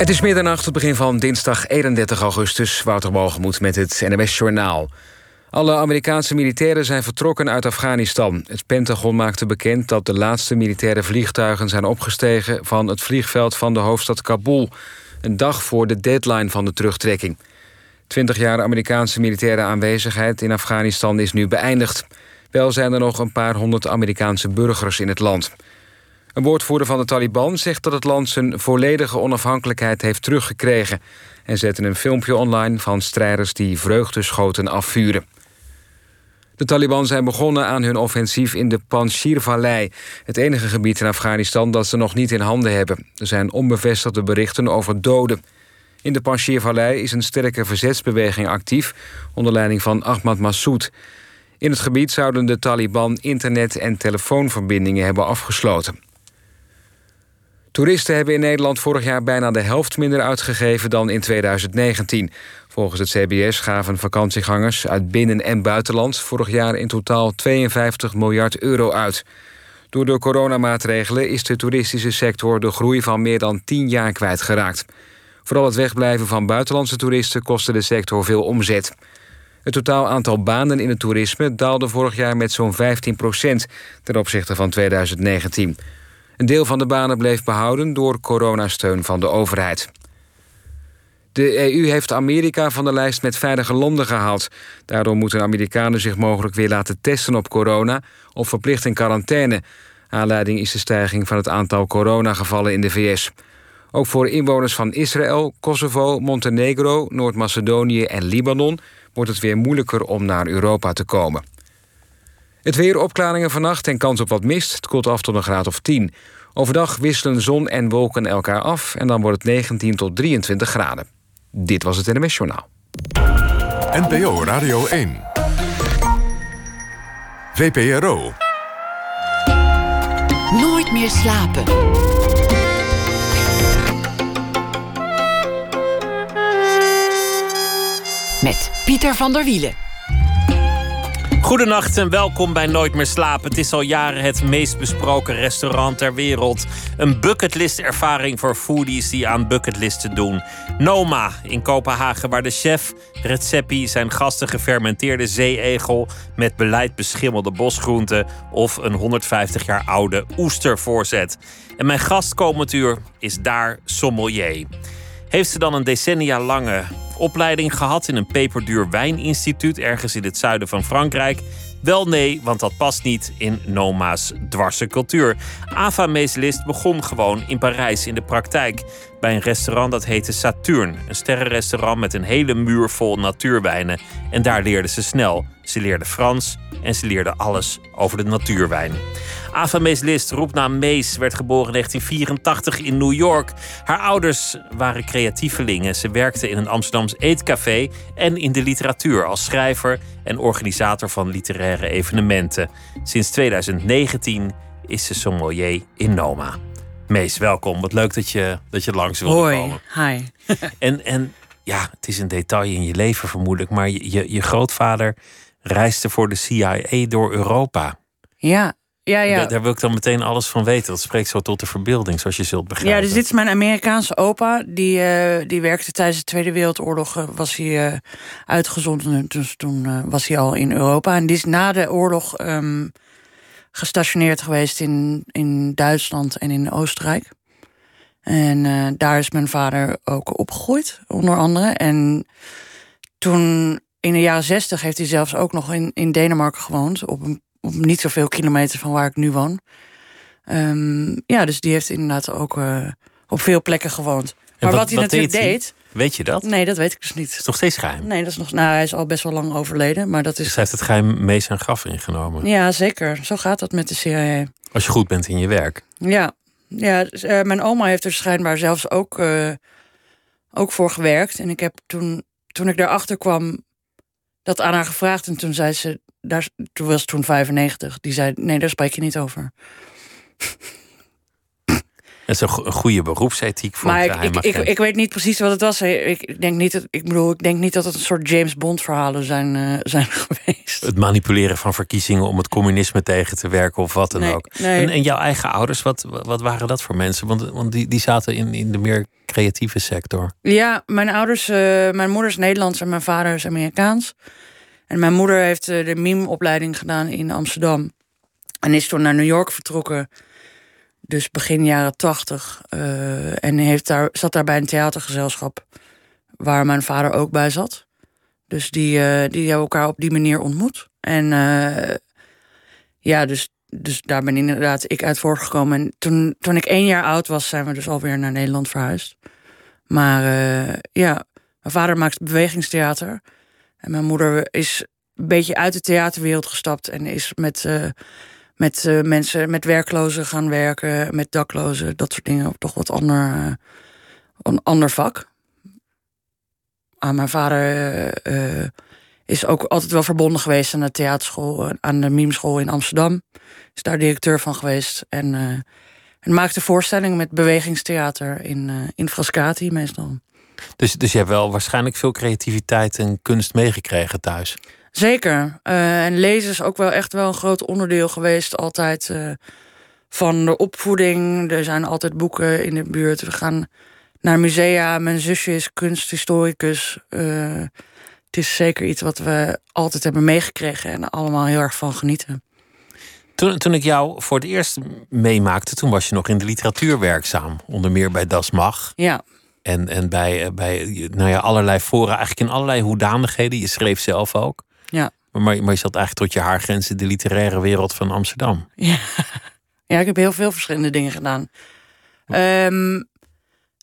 Het is middernacht, het begin van dinsdag 31 augustus. Wouter Mogemoed met het NMS Journaal. Alle Amerikaanse militairen zijn vertrokken uit Afghanistan. Het Pentagon maakte bekend dat de laatste militaire vliegtuigen zijn opgestegen van het vliegveld van de hoofdstad Kabul. Een dag voor de deadline van de terugtrekking. Twintig jaar Amerikaanse militaire aanwezigheid in Afghanistan is nu beëindigd. Wel zijn er nog een paar honderd Amerikaanse burgers in het land. Een woordvoerder van de Taliban zegt dat het land zijn volledige onafhankelijkheid heeft teruggekregen en zette een filmpje online van strijders die vreugdeschoten afvuren. De Taliban zijn begonnen aan hun offensief in de Panjshir-vallei... het enige gebied in Afghanistan dat ze nog niet in handen hebben. Er zijn onbevestigde berichten over doden. In de Panjshir-vallei is een sterke verzetsbeweging actief... onder leiding van Ahmad Massoud. In het gebied zouden de Taliban internet- en telefoonverbindingen hebben afgesloten. Toeristen hebben in Nederland vorig jaar bijna de helft minder uitgegeven dan in 2019. Volgens het CBS gaven vakantiegangers uit binnen- en buitenland vorig jaar in totaal 52 miljard euro uit. Door de coronamaatregelen is de toeristische sector de groei van meer dan 10 jaar kwijtgeraakt. Vooral het wegblijven van buitenlandse toeristen kostte de sector veel omzet. Het totaal aantal banen in het toerisme daalde vorig jaar met zo'n 15 procent ten opzichte van 2019. Een deel van de banen bleef behouden door coronasteun van de overheid. De EU heeft Amerika van de lijst met veilige landen gehaald. Daardoor moeten Amerikanen zich mogelijk weer laten testen op corona of verplicht in quarantaine. Aanleiding is de stijging van het aantal coronagevallen in de VS. Ook voor inwoners van Israël, Kosovo, Montenegro, Noord-Macedonië en Libanon wordt het weer moeilijker om naar Europa te komen. Het weer opklaringen vannacht en kans op wat mist. Het koelt af tot een graad of 10. Overdag wisselen zon en wolken elkaar af en dan wordt het 19 tot 23 graden. Dit was het NMS Journaal. NPO Radio 1. VPRO. Nooit meer slapen. Met Pieter van der Wielen. Goedenacht en welkom bij Nooit meer slapen. Het is al jaren het meest besproken restaurant ter wereld. Een bucketlist-ervaring voor foodies die aan bucketlisten doen. Noma in Kopenhagen, waar de chef Recepi zijn gasten gefermenteerde zeeegel met beleid beschimmelde bosgroenten of een 150 jaar oude oester voorzet. En mijn gast komend uur is daar sommelier. Heeft ze dan een decennia lange opleiding gehad in een peperduur wijninstituut ergens in het zuiden van Frankrijk? Wel nee, want dat past niet in Noma's dwarse cultuur. Ava Meeslist begon gewoon in Parijs in de praktijk. Bij een restaurant dat heette Saturn. Een sterrenrestaurant met een hele muur vol natuurwijnen. En daar leerde ze snel. Ze leerde Frans en ze leerde alles over de natuurwijn. Ava Mees List, roepnaam Mees, werd geboren in 1984 in New York. Haar ouders waren creatievelingen. Ze werkte in een Amsterdams eetcafé en in de literatuur als schrijver en organisator van literaire evenementen. Sinds 2019 is ze sommelier in Noma. Mees, welkom. Wat leuk dat je, dat je langs wilde Hoi, komen. hi. En, en ja, het is een detail in je leven vermoedelijk, maar je, je, je grootvader reisde voor de CIA door Europa. Ja, ja, ja. Daar, daar wil ik dan meteen alles van weten. Dat spreekt zo tot de verbeelding, zoals je zult begrijpen. Ja, dus dit is mijn Amerikaanse opa. Die, eh, die werkte tijdens de Tweede Wereldoorlog. eh, was hij eh, uitgezonden. Dus toen was hij al in Europa. En die is na de oorlog ehm, gestationeerd geweest in, in Duitsland en in Oostenrijk. En eh, daar is mijn vader ook opgegroeid, onder andere. En toen in de jaren zestig heeft hij zelfs ook nog in, in Denemarken gewoond. Op, een, op niet zoveel kilometer van waar ik nu woon. Ehm, ja, dus die heeft inderdaad ook eh, op veel plekken gewoond. Maar wat, hij natuurlijk deed? Weet je dat? nee, dat weet ik dus niet. is nog steeds geheim. Nee, dat is nog. Nou, hij is al best wel lang overleden, maar dat Dus is. hij heeft het geheim mee zijn graf ingenomen. Ja, zeker. Zo gaat dat met de CIA. Als je goed bent in je werk. Ja, ja dus, eh, mijn oma heeft er schijnbaar zelfs ook, eh, ook voor gewerkt. En ik heb toen, toen ik daarachter kwam, dat aan haar gevraagd. En toen zei ze, daar, toen was toen 95, die zei: Nee, daar spreek je niet over. Is een, goede beroepsethiek voor maar ik, ik, ik, weet niet precies wat het was. Ik, denk niet dat, ik bedoel, ik denk niet dat het een soort James Bond verhalen zijn, uh, zijn geweest. Het manipuleren van verkiezingen om het communisme tegen te werken of wat dan ook. En, en, jouw eigen ouders, wat, wat waren dat voor mensen? Want, want die, die zaten in, in de meer creatieve sector. Ja, mijn ouders, uh, mijn moeder is Nederlands en mijn vader is Amerikaans. En mijn moeder heeft uh, de meme-opleiding gedaan in Amsterdam. En is toen naar New York vertrokken dus begin jaren tachtig. Uh, en heeft daar, zat daar bij een theatergezelschap waar mijn vader ook bij zat. Dus die, uh, die hebben elkaar op die manier ontmoet. En uh, ja, dus, dus daar ben inderdaad ik uit voortgekomen. En toen, toen ik één jaar oud was, zijn we dus alweer naar Nederland verhuisd. Maar ja, mijn vader maakt bewegingstheater. En mijn moeder is een beetje uit de theaterwereld gestapt en is met met uh, mensen, met werklozen gaan werken, met daklozen, dat soort dingen. Toch wat ander, uh, een ander vak. Ah, mijn vader uh, is ook altijd wel verbonden geweest aan de theaterschool, aan de mimeschool in Amsterdam. Is daar directeur van geweest. En, en maakte voorstellingen met bewegingstheater in, in Frascati meestal. Dus, dus je hebt wel waarschijnlijk veel creativiteit en kunst meegekregen thuis. Zeker. Uh, en lezen is ook wel echt wel een groot onderdeel geweest, altijd uh, van de opvoeding. Er zijn altijd boeken in de buurt. We gaan naar musea. Mijn zusje is kunsthistoricus. Uh, het is zeker iets wat we altijd hebben meegekregen en allemaal heel erg van genieten. Toen, toen ik jou voor het eerst meemaakte, toen was je nog in de literatuur werkzaam. Onder meer bij Das Mag. Ja. En, en bij, bij nou ja, allerlei fora, eigenlijk in allerlei hoedanigheden. Je schreef zelf ook. Ja. Maar, maar je zat eigenlijk tot je haargrenzen de literaire wereld van Amsterdam. Ja, ja ik heb heel veel verschillende dingen gedaan. Um,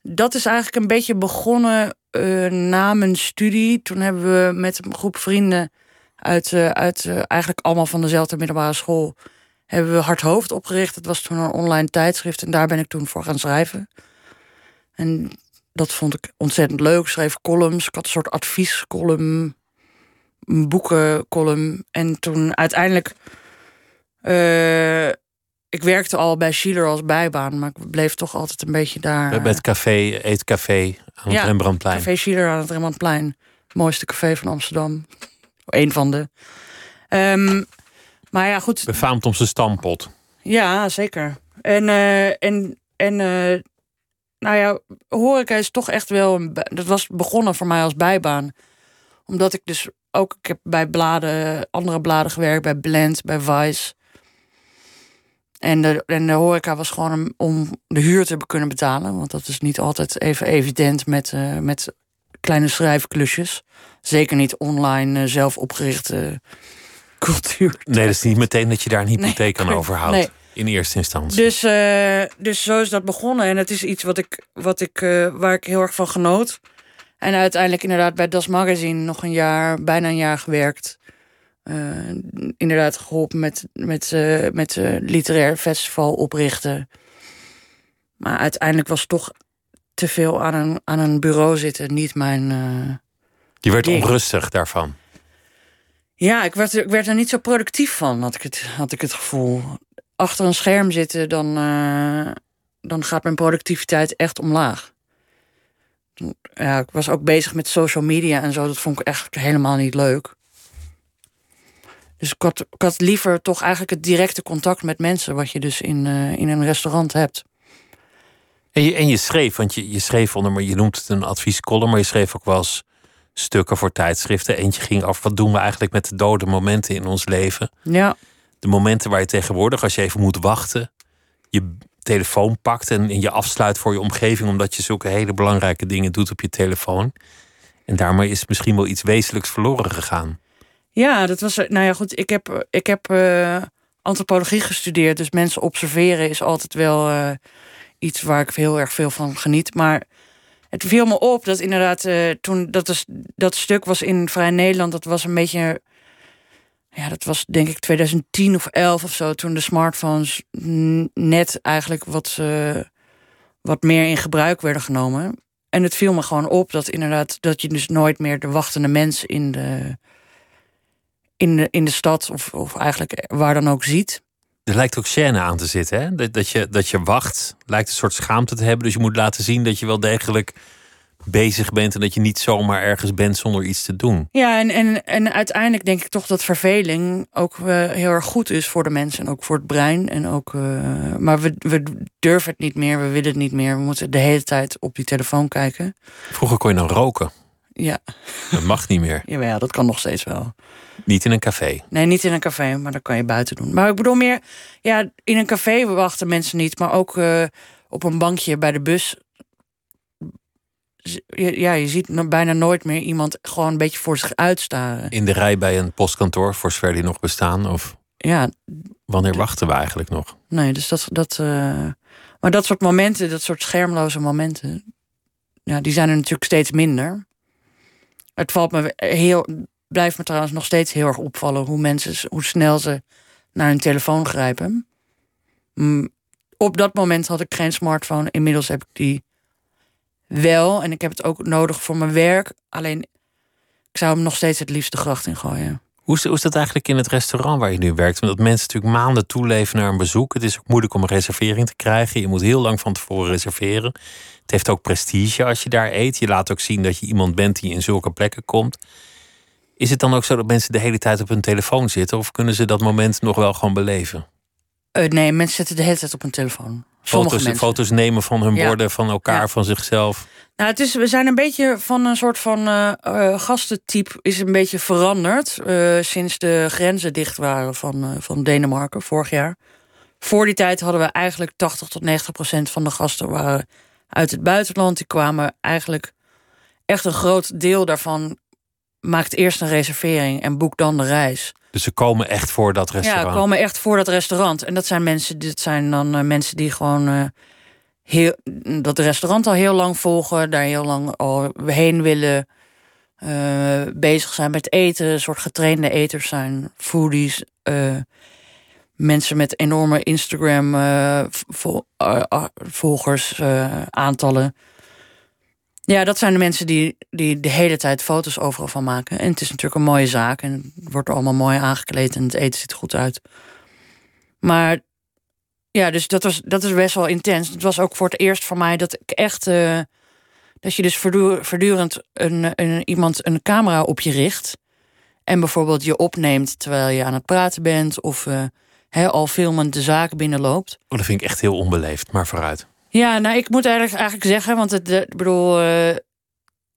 dat is eigenlijk een beetje begonnen uh, na mijn studie. Toen hebben we met een groep vrienden uit, uh, uit uh, eigenlijk allemaal van dezelfde middelbare school... hebben we Hard Hoofd opgericht. Dat was toen een online tijdschrift en daar ben ik toen voor gaan schrijven. En dat vond ik ontzettend leuk. Ik schreef columns. Ik had een soort adviescolumn boekencolumn. En toen uiteindelijk. Uh, ik werkte al bij Schiller als bijbaan, maar ik bleef toch altijd een beetje daar. Bij het café, eetcafé aan het Rembrandtplein. Café Schiller aan het Rembrandtplein. Het mooiste café van Amsterdam. Eén van de. Um, maar ja, goed. Befaamd om zijn stampot. Ja, zeker. En, uh, en, en uh, nou ja, horeca is toch echt wel. Een, dat was begonnen voor mij als bijbaan. Omdat ik dus ook, ik heb bij bladen, andere bladen gewerkt, bij Blend, bij Vice. En de, en de horeca was gewoon om de huur te kunnen betalen. Want dat is niet altijd even evident met, uh, met kleine schrijfklusjes. Zeker niet online uh, zelf opgerichte cultuur. Nee, dat is niet meteen dat je daar een hypotheek nee, aan overhoudt. Nee. In eerste instantie. Dus, uh, dus zo is dat begonnen. En het is iets wat ik, wat ik, waar ik heel erg van genoot. En uiteindelijk inderdaad bij Das Magazine nog een jaar, bijna een jaar gewerkt. Uh, inderdaad geholpen met, met, uh, met uh, literair festival oprichten. Maar uiteindelijk was toch te veel aan een, aan een bureau zitten niet mijn. Je werd onrustig daarvan. Ja, ik werd, ik werd er niet zo productief van, had ik het, had ik het gevoel. Achter een scherm zitten, dan, dan gaat mijn productiviteit echt omlaag ja, ik was ook bezig met social media en zo. Dat vond ik echt helemaal niet leuk. Dus ik had, ik had liever toch eigenlijk het directe contact met mensen, wat je dus in, uh, in een restaurant hebt. En je, en je schreef, want je, je schreef onder, maar je noemt het een adviescolumn, maar je schreef ook wel eens stukken voor tijdschriften. Eentje ging af, wat doen we eigenlijk met de dode momenten in ons leven? Ja. De momenten waar je tegenwoordig, als je even moet wachten, je telefoon pakt en je afsluit voor je omgeving, omdat je zulke hele belangrijke dingen doet op je telefoon. En daarmee is misschien wel iets wezenlijks verloren gegaan. Ja, dat was. Nou ja, goed. Ik heb, ik heb uh, antropologie gestudeerd, dus mensen observeren is altijd wel uh, iets waar ik heel erg veel van geniet. Maar het viel me op dat inderdaad uh, toen dat, is, dat stuk was in Vrij Nederland, dat was een beetje ja, dat was denk ik 2010 of 11 of zo, toen de smartphones net eigenlijk wat, uh, wat meer in gebruik werden genomen. En het viel me gewoon op dat inderdaad, dat je dus nooit meer de wachtende mens in de, in de, in de stad of, of eigenlijk waar dan ook ziet. Er lijkt ook chaîne aan te zitten, hè? Dat, dat, je, dat je wacht, lijkt een soort schaamte te hebben. Dus je moet laten zien dat je wel degelijk bezig bent en dat je niet zomaar ergens bent zonder iets te doen. Ja, en, en, en uiteindelijk denk ik toch dat verveling ook uh, heel erg goed is voor de mensen en ook voor het brein. En ook, uh, maar we, we durven het niet meer, we willen het niet meer. We moeten de hele tijd op die telefoon kijken. Vroeger kon je dan roken. Ja. Dat mag niet meer. ja, dat kan nog steeds wel. Niet in een café. Nee, niet in een café, maar dat kan je buiten doen. Maar ik bedoel meer, ja, in een café wachten mensen niet, maar ook uh, op een bankje bij de bus ja, je ziet bijna nooit meer iemand gewoon een beetje voor zich uitstaren. In de rij bij een postkantoor, voor zover die nog bestaan? Of ja. Wanneer wachten we eigenlijk nog? Nee, dus dat. dat uh, maar dat soort momenten, dat soort schermloze momenten, ja, die zijn er natuurlijk steeds minder. Het valt me heel. Blijft me trouwens nog steeds heel erg opvallen hoe mensen, hoe snel ze naar hun telefoon grijpen. Op dat moment had ik geen smartphone. Inmiddels heb ik die wel. En ik heb het ook nodig voor mijn werk. Alleen, ik zou hem nog steeds het liefst de gracht in gooien. Hoe is, hoe is dat eigenlijk in het restaurant waar je nu werkt? Omdat mensen natuurlijk maanden toeleven naar een bezoek. Het is ook moeilijk om een reservering te krijgen. Je moet heel lang van tevoren reserveren. Het heeft ook prestige als je daar eet. Je laat ook zien dat je iemand bent die in zulke plekken komt. Is het dan ook zo dat mensen de hele tijd op hun telefoon zitten? Of kunnen ze dat moment nog wel gewoon beleven? Uh, nee, mensen zitten de hele tijd op hun telefoon. Foto's, foto's, nemen van hun ja. borden, van elkaar, van zichzelf. Nou, het is, we zijn een beetje van een soort van uh, uh, gastentype is een beetje veranderd uh, sinds de grenzen dicht waren van, van Denemarken vorig jaar. Voor die tijd hadden we eigenlijk 80 tot 90 procent van de gasten waren uit het buitenland. Die kwamen eigenlijk echt een groot deel daarvan maakt eerst een reservering en boekt dan de reis. Dus ze komen echt voor dat restaurant? Ja, komen echt voor dat restaurant. En dat zijn mensen, dit zijn dan uh, mensen die gewoon uh, heel, dat restaurant al heel lang volgen, daar heel lang al heen willen, uh, bezig zijn met eten, een soort getrainde eters zijn, foodies, mensen met enorme Instagram vol, volgers, aantallen. Ja, dat zijn de mensen die, die de hele tijd foto's overal van maken. En het is natuurlijk een mooie zaak. En het wordt allemaal mooi aangekleed en het eten ziet goed uit. Maar ja, dus dat, was, dat is best wel intens. Het was ook voor het eerst voor mij dat ik echt. Uh, dat je dus voortdurend een, een, iemand een camera op je richt. En bijvoorbeeld je opneemt terwijl je aan het praten bent. Of uh, al filmend de zaak binnenloopt. Oh, dat vind ik echt heel onbeleefd, maar vooruit. Ja, nou, ik moet eigenlijk, eigenlijk zeggen, want het, ik bedoel, uh,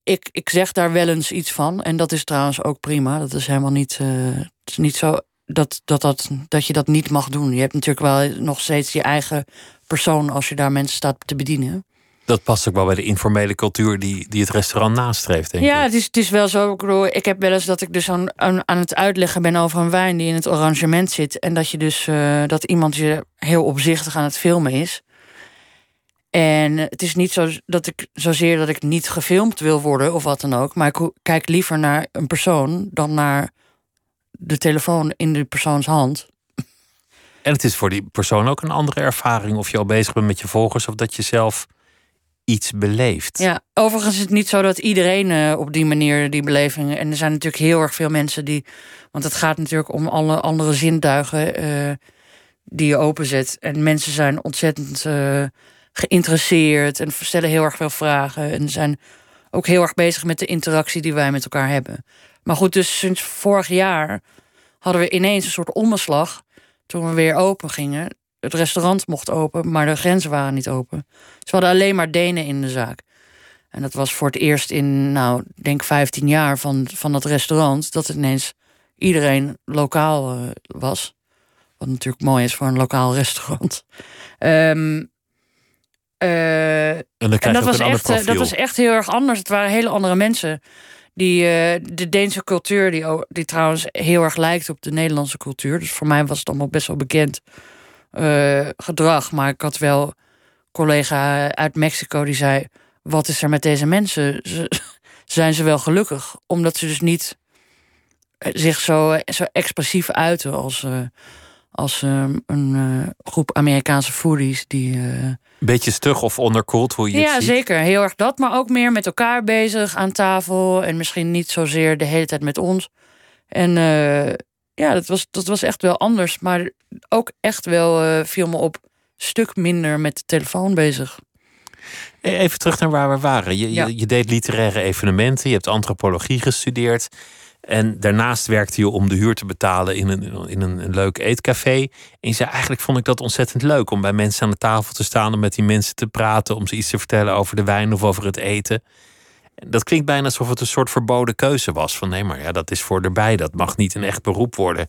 ik, ik zeg daar wel eens iets van. En dat is trouwens ook prima. Dat is helemaal niet, uh, het is niet zo dat, dat, dat, dat je dat niet mag doen. Je hebt natuurlijk wel nog steeds je eigen persoon als je daar mensen staat te bedienen. Dat past ook wel bij de informele cultuur die, die het restaurant nastreeft, denk ja, ik. het is, het is wel zo. Ik, bedoel, ik heb wel eens dat ik dus aan, aan, aan, het uitleggen ben over een wijn die in het arrangement zit. En dat je dus uh, dat iemand je heel opzichtig aan het filmen is. En het is niet zo dat ik zozeer dat ik niet gefilmd wil worden of wat dan ook. Maar ik kijk liever naar een persoon dan naar de telefoon in de persoons hand. En het is voor die persoon ook een andere ervaring of je al bezig bent met je volgers of dat je zelf iets beleeft. Ja, overigens is het niet zo dat iedereen uh, op die manier die beleving. En er zijn natuurlijk heel erg veel mensen die. Want het gaat natuurlijk om alle andere zintuigen uh, die je openzet. En mensen zijn ontzettend. Uh, geïnteresseerd en stellen heel erg veel vragen. En zijn ook heel erg bezig met de interactie die wij met elkaar hebben. Maar goed, dus sinds vorig jaar hadden we ineens een soort omslag. Toen we weer open gingen. Het restaurant mocht open, maar de grenzen waren niet open. Ze hadden alleen maar Denen in de zaak. En dat was voor het eerst in, nou, denk 15 jaar van, van dat restaurant... dat het ineens iedereen lokaal uh, was. Wat natuurlijk mooi is voor een lokaal restaurant. Um, uh, en, en dat, was echt, eh, dat was echt heel erg anders. Het waren hele andere mensen. Die, uh, de Deense cultuur, die, die trouwens heel erg lijkt op de Nederlandse cultuur. Dus voor mij was het allemaal best wel bekend uh, gedrag. Maar ik had wel een collega uit Mexico die zei: Wat is er met deze mensen? Ze, zijn ze wel gelukkig? Omdat ze dus niet zich zo, zo expressief uiten als, als een groep Amerikaanse foodies die Beetje stug of onderkoeld, hoe je ja, het ziet? zeker. Heel erg dat. Maar ook meer met elkaar bezig aan tafel. En misschien niet zozeer de hele tijd met ons. En uh, ja, dat was, dat was echt wel anders. Maar ook echt wel uh, viel me op stuk minder met de telefoon bezig. E-, even terug naar waar we waren. Je, je, je, deed literaire evenementen, je hebt antropologie gestudeerd. En daarnaast werkte je om de huur te betalen in een, in een, een leuk eetcafé. En je zei, eigenlijk vond ik dat ontzettend leuk om bij mensen aan de tafel te staan, om met die mensen te praten, om ze iets te vertellen over de wijn of over het eten. Dat klinkt bijna alsof het een soort verboden keuze was. Van nee, maar ja, dat is voor erbij. Dat mag niet een echt beroep worden.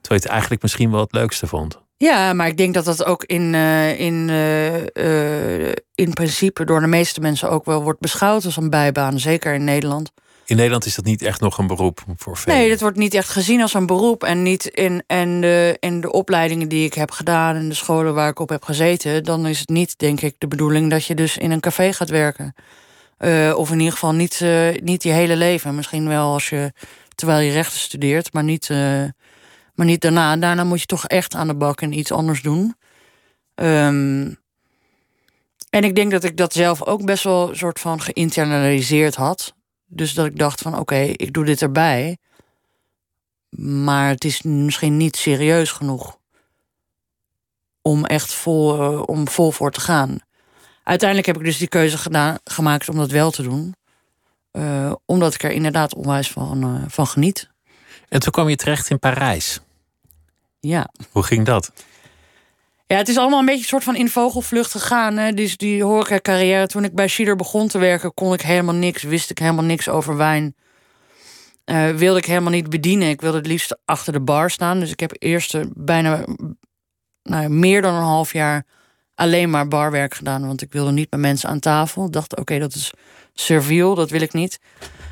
Terwijl je het eigenlijk misschien wel het leukste vond. Ja, maar ik denk dat dat ook in, uh, in, uh, in principe door de meeste mensen ook wel wordt beschouwd als een bijbaan. Zeker in Nederland. In Nederland is dat niet echt nog een beroep voor veel. Nee, dat wordt niet echt gezien als een beroep. En niet in, en de, in de opleidingen die ik heb gedaan en de scholen waar ik op heb gezeten, dan is het niet, denk ik, de bedoeling dat je dus in een café gaat werken. Uh, of in ieder geval niet, uh, niet je hele leven. Misschien wel als je terwijl je rechten studeert, maar niet, uh, maar niet daarna. Daarna moet je toch echt aan de bak en iets anders doen. Um, en ik denk dat ik dat zelf ook best wel een soort van geïnternaliseerd had. Dus dat ik dacht van oké, okay, ik doe dit erbij. Maar het is misschien niet serieus genoeg om echt vol, om vol voor te gaan. Uiteindelijk heb ik dus die keuze gedaan, gemaakt om dat wel te doen. Uh, omdat ik er inderdaad onwijs van, uh, van geniet. En toen kwam je terecht in Parijs. Ja. Hoe ging dat? Ja, het is allemaal een beetje een soort van in vogelvlucht gegaan. Hè. Dus die horeca-carrière, toen ik bij Schieder begon te werken... kon ik helemaal niks, wist ik helemaal niks over wijn. Uh, wilde ik helemaal niet bedienen. Ik wilde het liefst achter de bar staan. Dus ik heb eerst bijna nou, meer dan een half jaar alleen maar barwerk gedaan. Want ik wilde niet met mensen aan tafel. Ik dacht, oké, dat is serviel, dat wil ik niet.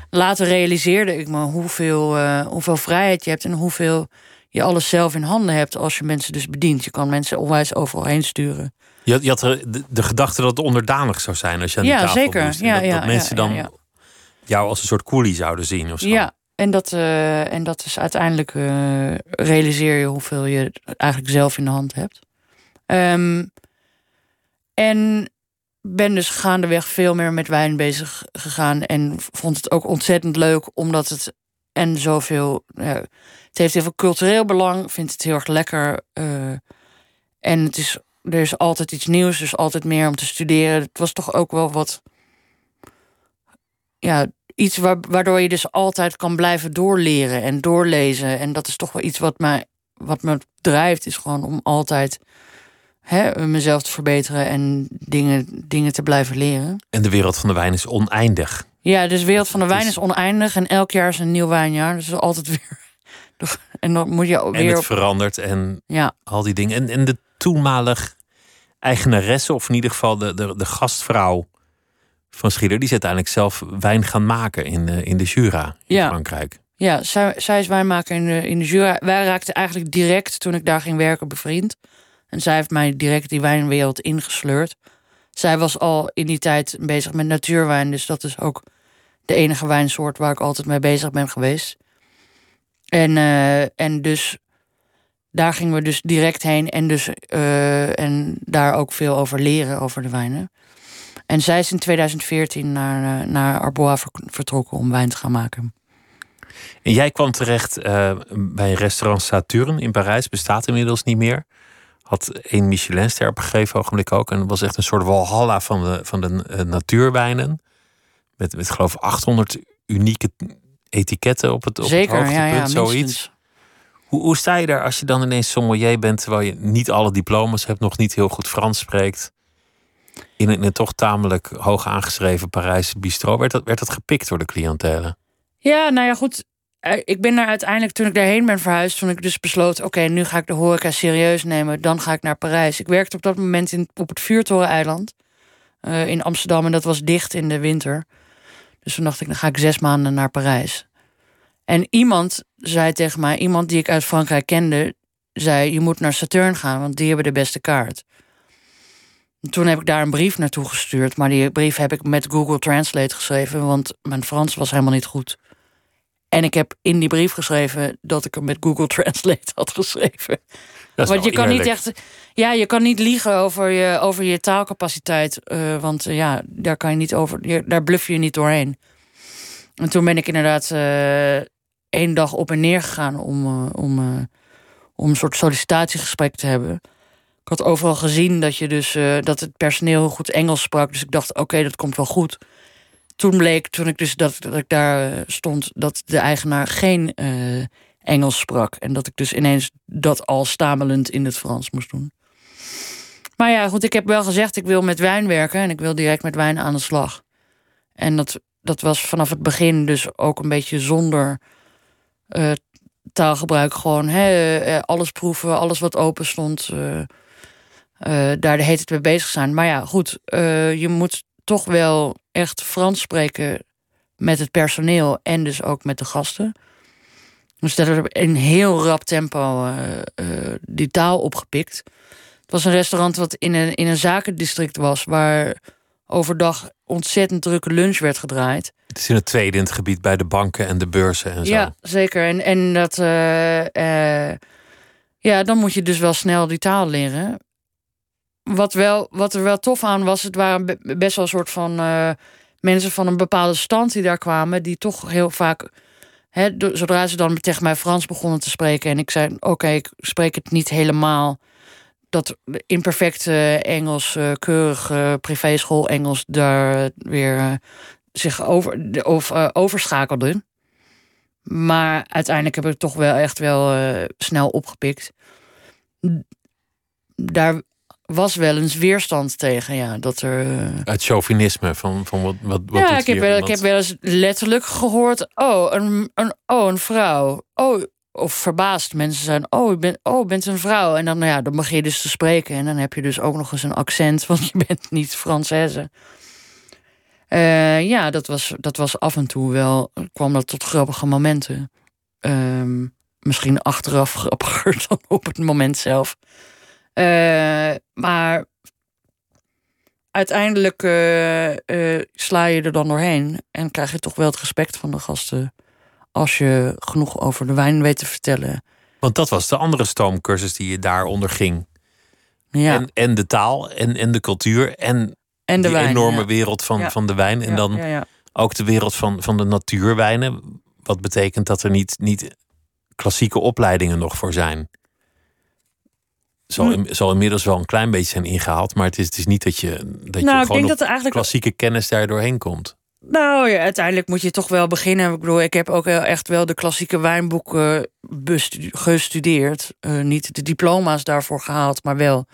Later realiseerde ik me hoeveel, uh, hoeveel vrijheid je hebt... en hoeveel je alles zelf in handen hebt als je mensen dus bedient. Je kan mensen onwijs overal heen sturen. Je had, je had de, de, gedachte dat het onderdanig zou zijn als je aan die tafel zeker. moest. Ja, dat, ja, dat mensen dan jou als een soort coolie zouden zien of zo. Ja, en dat, uh, en dat is uiteindelijk uh, realiseer je hoeveel je eigenlijk zelf in de hand hebt. Um, en ben dus gaandeweg veel meer met wijn bezig gegaan. En vond het ook ontzettend leuk, omdat het en zoveel. Uh, het heeft heel veel cultureel belang. Vind het heel erg lekker. Uh, en het is, er is altijd iets nieuws, dus altijd meer om te studeren. Het was toch ook wel wat. Ja, iets waardoor je dus altijd kan blijven doorleren en doorlezen. En dat is toch wel iets wat mij, wat me drijft, is gewoon om altijd hè, mezelf te verbeteren en dingen, dingen te blijven leren. En de wereld van de wijn is oneindig. Ja, dus de wereld van de wijn is oneindig en elk jaar is een nieuw wijnjaar. Dus altijd weer. En dan moet je weer. En het verandert en ja. al die dingen. En, en de toenmalig eigenaresse, of in ieder geval de, de, de gastvrouw van Schiller, die is uiteindelijk zelf wijn gaan maken in, uh, in de Jura in ja. Frankrijk. Ja, zij, zij is wijnmaker in de, in de Jura. Wij raakten eigenlijk direct toen ik daar ging werken bevriend. En zij heeft mij direct die wijnwereld ingesleurd. Zij was al in die tijd bezig met natuurwijn. Dus dat is ook de enige wijnsoort waar ik altijd mee bezig ben geweest. En, uh, en dus daar gingen we dus direct heen. En, dus, uh, en daar ook veel over leren, over de wijnen. En zij is in 2014 naar, uh, naar Arbois vertrokken om wijn te gaan maken. En jij kwam terecht bij restaurant Saturn in Parijs. Bestaat inmiddels niet meer had één Michelinster op een gegeven ogenblik ook. En het was echt een soort walhalla van de, van de uh, natuurwijnen. Met, met geloof ik 800 unieke etiketten op het, op Zeker, het hoogtepunt, ja, ja, zoiets. Hoe, hoe sta je daar als je dan ineens sommelier bent... terwijl je niet alle diploma's hebt, nog niet heel goed Frans spreekt... in een, in een toch tamelijk hoog aangeschreven Parijse bistro... werd dat, werd dat gepikt door de cliëntelen? Ja, nou ja, goed. Eh, ik ben daar uiteindelijk, toen ik daarheen ben verhuisd, toen ik dus besloot: oké, nu ga ik de horeca serieus nemen, dan ga ik naar Parijs. Ik werkte op dat moment in, op het Vuurtoreneiland uh, in Amsterdam en dat was dicht in de winter. Dus toen dacht ik: dan ga ik zes maanden naar Parijs. En iemand zei tegen mij, iemand die ik uit Frankrijk kende, zei: Je moet naar Saturn gaan, want die hebben de beste kaart. En toen heb ik daar een brief naartoe gestuurd, maar die brief heb ik met Google Translate geschreven, want mijn Frans was helemaal niet goed. En ik heb in die brief geschreven dat ik hem met Google Translate had geschreven. Want je kan niet echt. Ja, je kan niet liegen over je, over je taalcapaciteit. Uh, want uh, ja, daar kan je niet over. Je, daar bluff je niet doorheen. En toen ben ik inderdaad uh, één dag op en neer gegaan om, eh, om, eh, om een soort sollicitatiegesprek te hebben. Ik had overal gezien dat, je dus, eh, dat het personeel heel goed Engels sprak. Dus ik dacht, oké, dat komt wel goed. Toen bleek, toen ik dus dat, dat ik daar eh, stond, dat de eigenaar geen eh, Engels sprak. En dat ik dus ineens dat al stamelend in het Frans moest doen. Maar ja, goed, ik heb wel gezegd, ik wil met wijn werken en ik wil direct met wijn aan de slag. En dat, dat was vanaf het begin dus ook een beetje zonder eh, taalgebruik. Gewoon hè, eh, alles proeven, alles wat open stond. eh, daar de hele tijd mee bezig zijn. Maar ja, goed, je moet toch wel echt Frans spreken met het personeel en dus ook met de gasten. Dus dat in heel rap tempo eh, eh, die taal opgepikt. Het was een restaurant wat in een, in een zakendistrict was, waar overdag ontzettend drukke lunch werd gedraaid. Het is in het tweede in het gebied bij de banken en de beurzen en zo. Ja, zeker. En, en dat, eh, ja, dan moet je dus wel snel die taal leren. Wat, wel, wat er wel tof aan was, het waren be- best wel een soort van mensen van een bepaalde stand die daar kwamen, die toch heel vaak, zodra ze dan tegen mij Frans begonnen te spreken, en ik zei: Oké, ik spreek het niet helemaal. Dat imperfect eh, Engels, eh, keurig eh, privéschool Engels, daar weer eh, zich over, of, eh, overschakelde. Maar uiteindelijk heb ik toch wel echt wel snel opgepikt. Daar was wel eens weerstand tegen, ja. Dat er. eh, Het chauvinisme van, van wat, wat, wat ja, ik heb, wel, ik heb wel eens letterlijk gehoord. Oh, een, een, oh, een vrouw. Oh, of verbaasd. Mensen zijn. Oh, je bent, oh, bent een vrouw. En dan, nou ja, dan begin je dus te spreken. En dan heb je dus ook nog eens een accent, want je bent niet Française. Eh, ja, dat was, dat was af en toe wel. kwam dat tot grappige momenten. Ehm, misschien achteraf grappiger dan op het moment zelf. Eh, maar uiteindelijk eh, sla je er dan doorheen. En krijg je toch wel het respect van de gasten. Als je genoeg over de wijn weet te vertellen. Want dat was de andere stoomcursus die je daar onderging. Ja, En, en de taal en, en de cultuur en, en de die wijn. enorme ja. wereld van, Ja. van de wijn. En Ja, dan ook de wereld van, van de natuurwijnen. Wat betekent dat er niet, niet klassieke opleidingen nog voor zijn. Zal, Hm. in- zal inmiddels wel een klein beetje zijn ingehaald. Maar het is, het is niet dat je, dat je Nou, ik gewoon denk op dat eigenlijk klassieke kennis daar doorheen komt. Nou ja, uiteindelijk moet je toch wel beginnen. Ik bedoel, ik heb ook echt wel de klassieke wijnboeken gestudeerd. Eh, niet de diploma's daarvoor gehaald, maar wel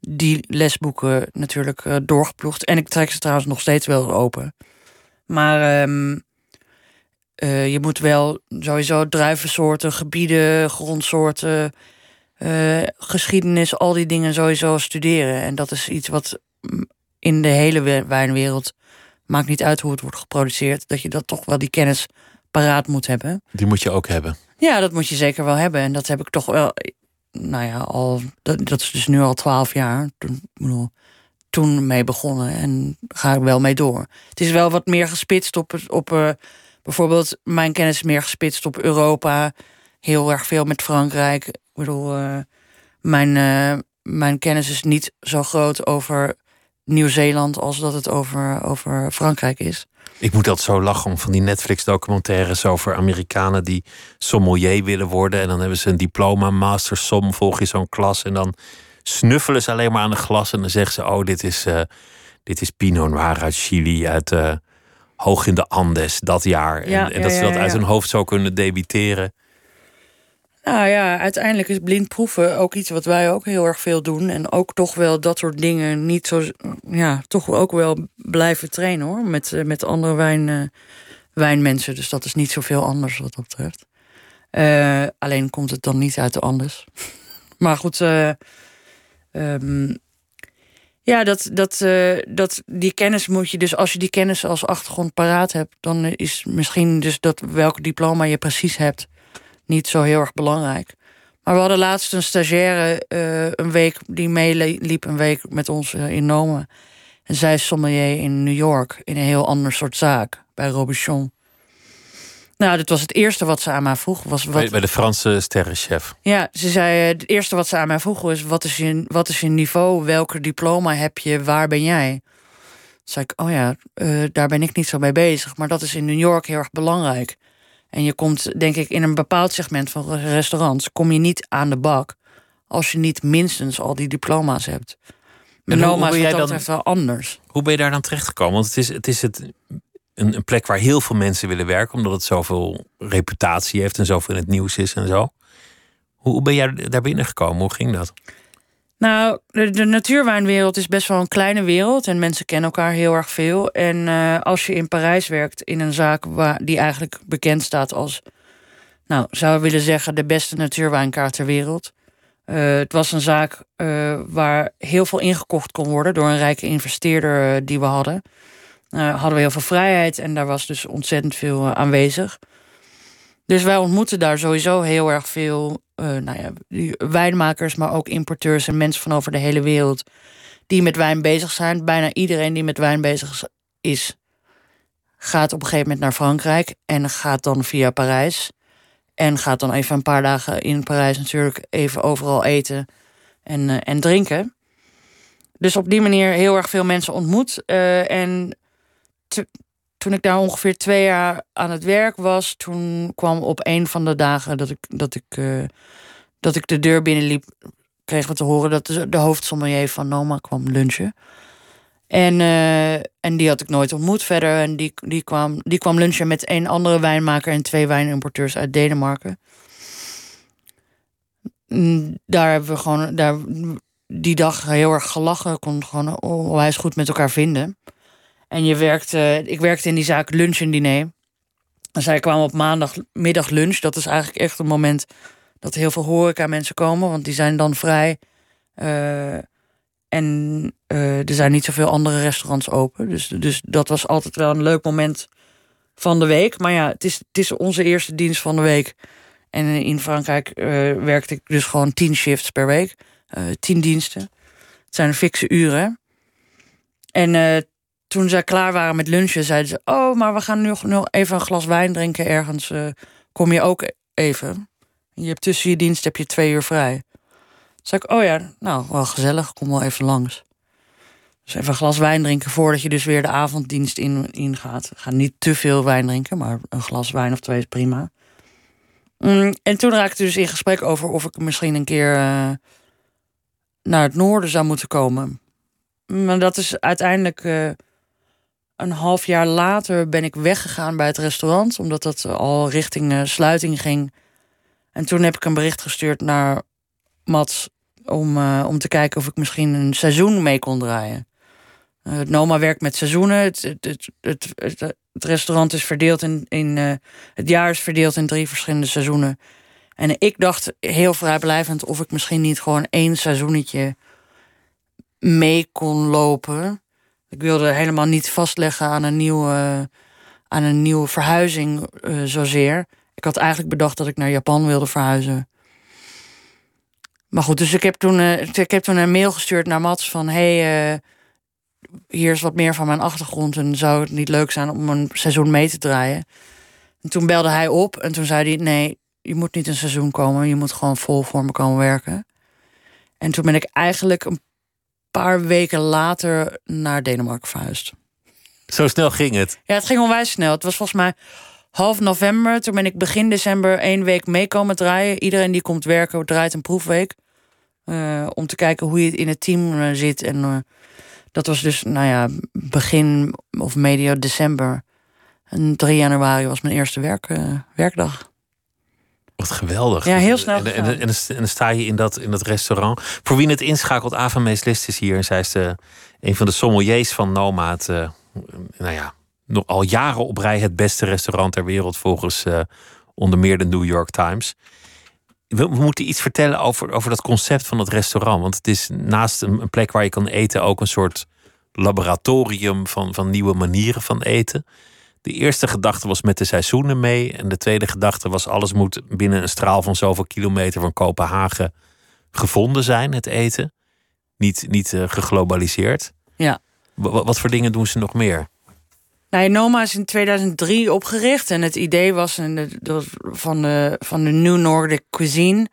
die lesboeken natuurlijk eh, doorgeploegd. En ik trek ze trouwens nog steeds wel open. Maar ehm, eh, je moet wel sowieso druivensoorten, gebieden, grondsoorten, eh, geschiedenis, al die dingen sowieso studeren. En dat is iets wat in de hele we- wijnwereld maakt niet uit hoe het wordt geproduceerd, dat je dat toch wel die kennis paraat moet hebben. Die moet je ook hebben. Ja, dat moet je zeker wel hebben. En dat heb ik toch wel, nou ja, al, dat, dat is dus nu al twaalf jaar. Toen, bedoel, toen mee begonnen en ga ik wel mee door. Het is wel wat meer gespitst op, op eh, bijvoorbeeld mijn kennis is meer gespitst op Europa. Heel erg veel met Frankrijk. Ik bedoel, eh, mijn, eh, mijn kennis is niet zo groot over Nieuw-Zeeland als dat het over, over Frankrijk is. Ik moet altijd zo lachen om van die Netflix-documentaires over Amerikanen die sommelier willen worden. En dan hebben ze een diploma, master som, volg je zo'n klas. En dan snuffelen ze alleen maar aan de glas. En dan zeggen ze: Oh, dit is, eh, dit is Pinot Noir uit Chili, uit hoog in de Andes dat jaar. Ja, en, en ja, dat ze dat uit hun hoofd zo kunnen debiteren. Nou ja, uiteindelijk is blind proeven ook iets wat wij ook heel erg veel doen. En ook toch wel dat soort dingen niet zo. Ja, toch ook wel blijven trainen hoor. Met, eh, met andere wijn, eh, wijnmensen. Dus dat is niet zoveel anders wat dat betreft. Eh, alleen komt het dan niet uit de Andes. maar goed. eh, ehm, ja, dat, dat, dat, die kennis moet je dus, als je die kennis als achtergrond paraat hebt, dan is misschien dus dat welke diploma je precies hebt niet zo heel erg belangrijk. Maar we hadden laatst een stagiaire eh, een week die meeliep een week met ons eh, in Nome. En zij is sommelier in New York in een heel ander soort zaak bij Robichon. Nou, dit was het eerste wat ze aan mij vroeg. Was Bij, wat, bij de Franse sterrenchef. ja, ze zei: eh, het eerste wat ze aan mij vroeg was: wat is, je, wat is je niveau? Welke diploma heb je? Waar ben jij? Toen zei ik: Oh ja, daar ben ik niet zo mee bezig. Maar dat is in New York heel erg belangrijk. En je komt, denk ik, in een bepaald segment van restaurants... kom je niet aan de bak als je niet minstens al die diploma's hebt. Noma ben is dat dan- betreft wel anders. Hoe ben je daar dan terechtgekomen? Want het is, het is het, een, een plek waar heel veel mensen willen werken, omdat het zoveel reputatie heeft en zoveel in het nieuws is en zo. Hoe, hoe ben jij daar binnen gekomen? Hoe ging dat? Nou, de, natuurwijnwereld is best wel een kleine wereld en mensen kennen elkaar heel erg veel. En eh, als je in Parijs werkt in een zaak waar die eigenlijk bekend staat als, nou, zou willen zeggen, de beste natuurwijnkaart ter wereld. Eh, het was een zaak eh, waar heel veel ingekocht kon worden door een rijke investeerder die we hadden. Hadden we heel veel vrijheid en daar was dus ontzettend veel aanwezig. Dus wij ontmoeten daar sowieso heel erg veel eh, nou ja, wijnmakers, maar ook importeurs en mensen van over de hele wereld die met wijn bezig zijn. Bijna iedereen die met wijn bezig is, gaat op een gegeven moment naar Frankrijk en gaat dan via Parijs. En gaat dan even een paar dagen in Parijs natuurlijk even overal eten en, eh, en drinken. Dus op die manier heel erg veel mensen ontmoet. Eh, en toen ik daar ongeveer twee jaar aan het werk was, toen kwam op een van de dagen dat ik, dat ik, eh, dat ik de deur binnenliep, kregen we te horen dat de, de hoofdsommelier van Noma kwam lunchen. En, eh, en die had ik nooit ontmoet verder. En die, die, kwam, die kwam lunchen met een andere wijnmaker en twee wijnimporteurs uit Denemarken. Mm, Daar hebben we gewoon daar, die dag heel erg gelachen. Kon gewoon onwijs goed met elkaar vinden. En je werkte, ik werkte in die zaak lunch en diner. En zij kwamen op maandagmiddag lunch. Dat is eigenlijk echt een moment dat heel veel horeca mensen komen. Want die zijn dan vrij. Eh, en eh, er zijn niet zoveel andere restaurants open. Dus, dus dat was altijd wel een leuk moment van de week. Maar ja, het is, het is onze eerste dienst van de week. En in Frankrijk eh, werkte ik dus gewoon tien shifts per week. Tien diensten. Het zijn fikse uren. En toen zij klaar waren met lunchen, zeiden ze: Oh, maar we gaan nu nog, even een glas wijn drinken ergens. eh, kom je ook even? Je hebt tussen je dienst heb je twee uur vrij. Toen zei ik: Oh ja, nou, wel gezellig, kom wel even langs. Dus even een glas wijn drinken voordat je dus weer de avonddienst in, ingaat. Ga niet te veel wijn drinken, maar een glas wijn of twee is prima. Mm, en toen raakte dus in gesprek over of ik misschien een keer eh, naar het noorden zou moeten komen. Maar dat is uiteindelijk eh, een half jaar later ben ik weggegaan bij het restaurant, omdat dat al richting eh, sluiting ging. En toen heb ik een bericht gestuurd naar Mats om, eh, om te kijken of ik misschien een seizoen mee kon draaien. Eh, het Noma werkt met seizoenen. Het, het, het, restaurant is verdeeld in. in het jaar is verdeeld in drie verschillende seizoenen. En ik dacht heel vrijblijvend of ik misschien niet gewoon één seizoenetje mee kon lopen. Ik wilde helemaal niet vastleggen aan een nieuwe, aan een nieuwe verhuizing eh, zozeer. Ik had eigenlijk bedacht dat ik naar Japan wilde verhuizen. Maar goed, dus ik heb toen, eh, ik heb toen een mail gestuurd naar Mats van... hey, eh, hier is wat meer van mijn achtergrond... en zou het niet leuk zijn om een seizoen mee te draaien? En toen belde hij op en toen zei hij... nee, je moet niet een seizoen komen, je moet gewoon vol voor me komen werken. En toen ben ik eigenlijk een paar weken later naar Denemarken verhuisd. Zo snel ging het. Ja, het ging onwijs snel. Het was volgens mij half november. Toen ben ik begin december één week mee komen draaien. Iedereen die komt werken draait een proefweek. eh, om te kijken hoe je in het team eh, zit. En eh, dat was dus, nou ja, begin of medio december. En 3 januari was mijn eerste werk, werkdag. Wat geweldig. Ja, heel snel En, en, en, en dan sta je in dat, in dat restaurant. Voor wie het inschakelt, Ava Meeslist is hier. En zij is de, een van de sommeliers van Noma. Het, eh, nou ja, nog al jaren op rij het beste restaurant ter wereld volgens eh, onder meer de New York Times. We, we moeten iets vertellen over, over dat concept van het restaurant. Want het is naast een, een plek waar je kan eten ook een soort laboratorium van, van nieuwe manieren van eten. De eerste gedachte was met de seizoenen mee. En de tweede gedachte was alles moet binnen een straal van zoveel kilometer van Kopenhagen gevonden zijn, het eten. Niet, niet eh, geglobaliseerd. Ja. Wa- wa- wat voor dingen doen ze nog meer? Nou, Noma is in 2003 opgericht. En het idee was een, dat- van, de, van de New Nordic Cuisine.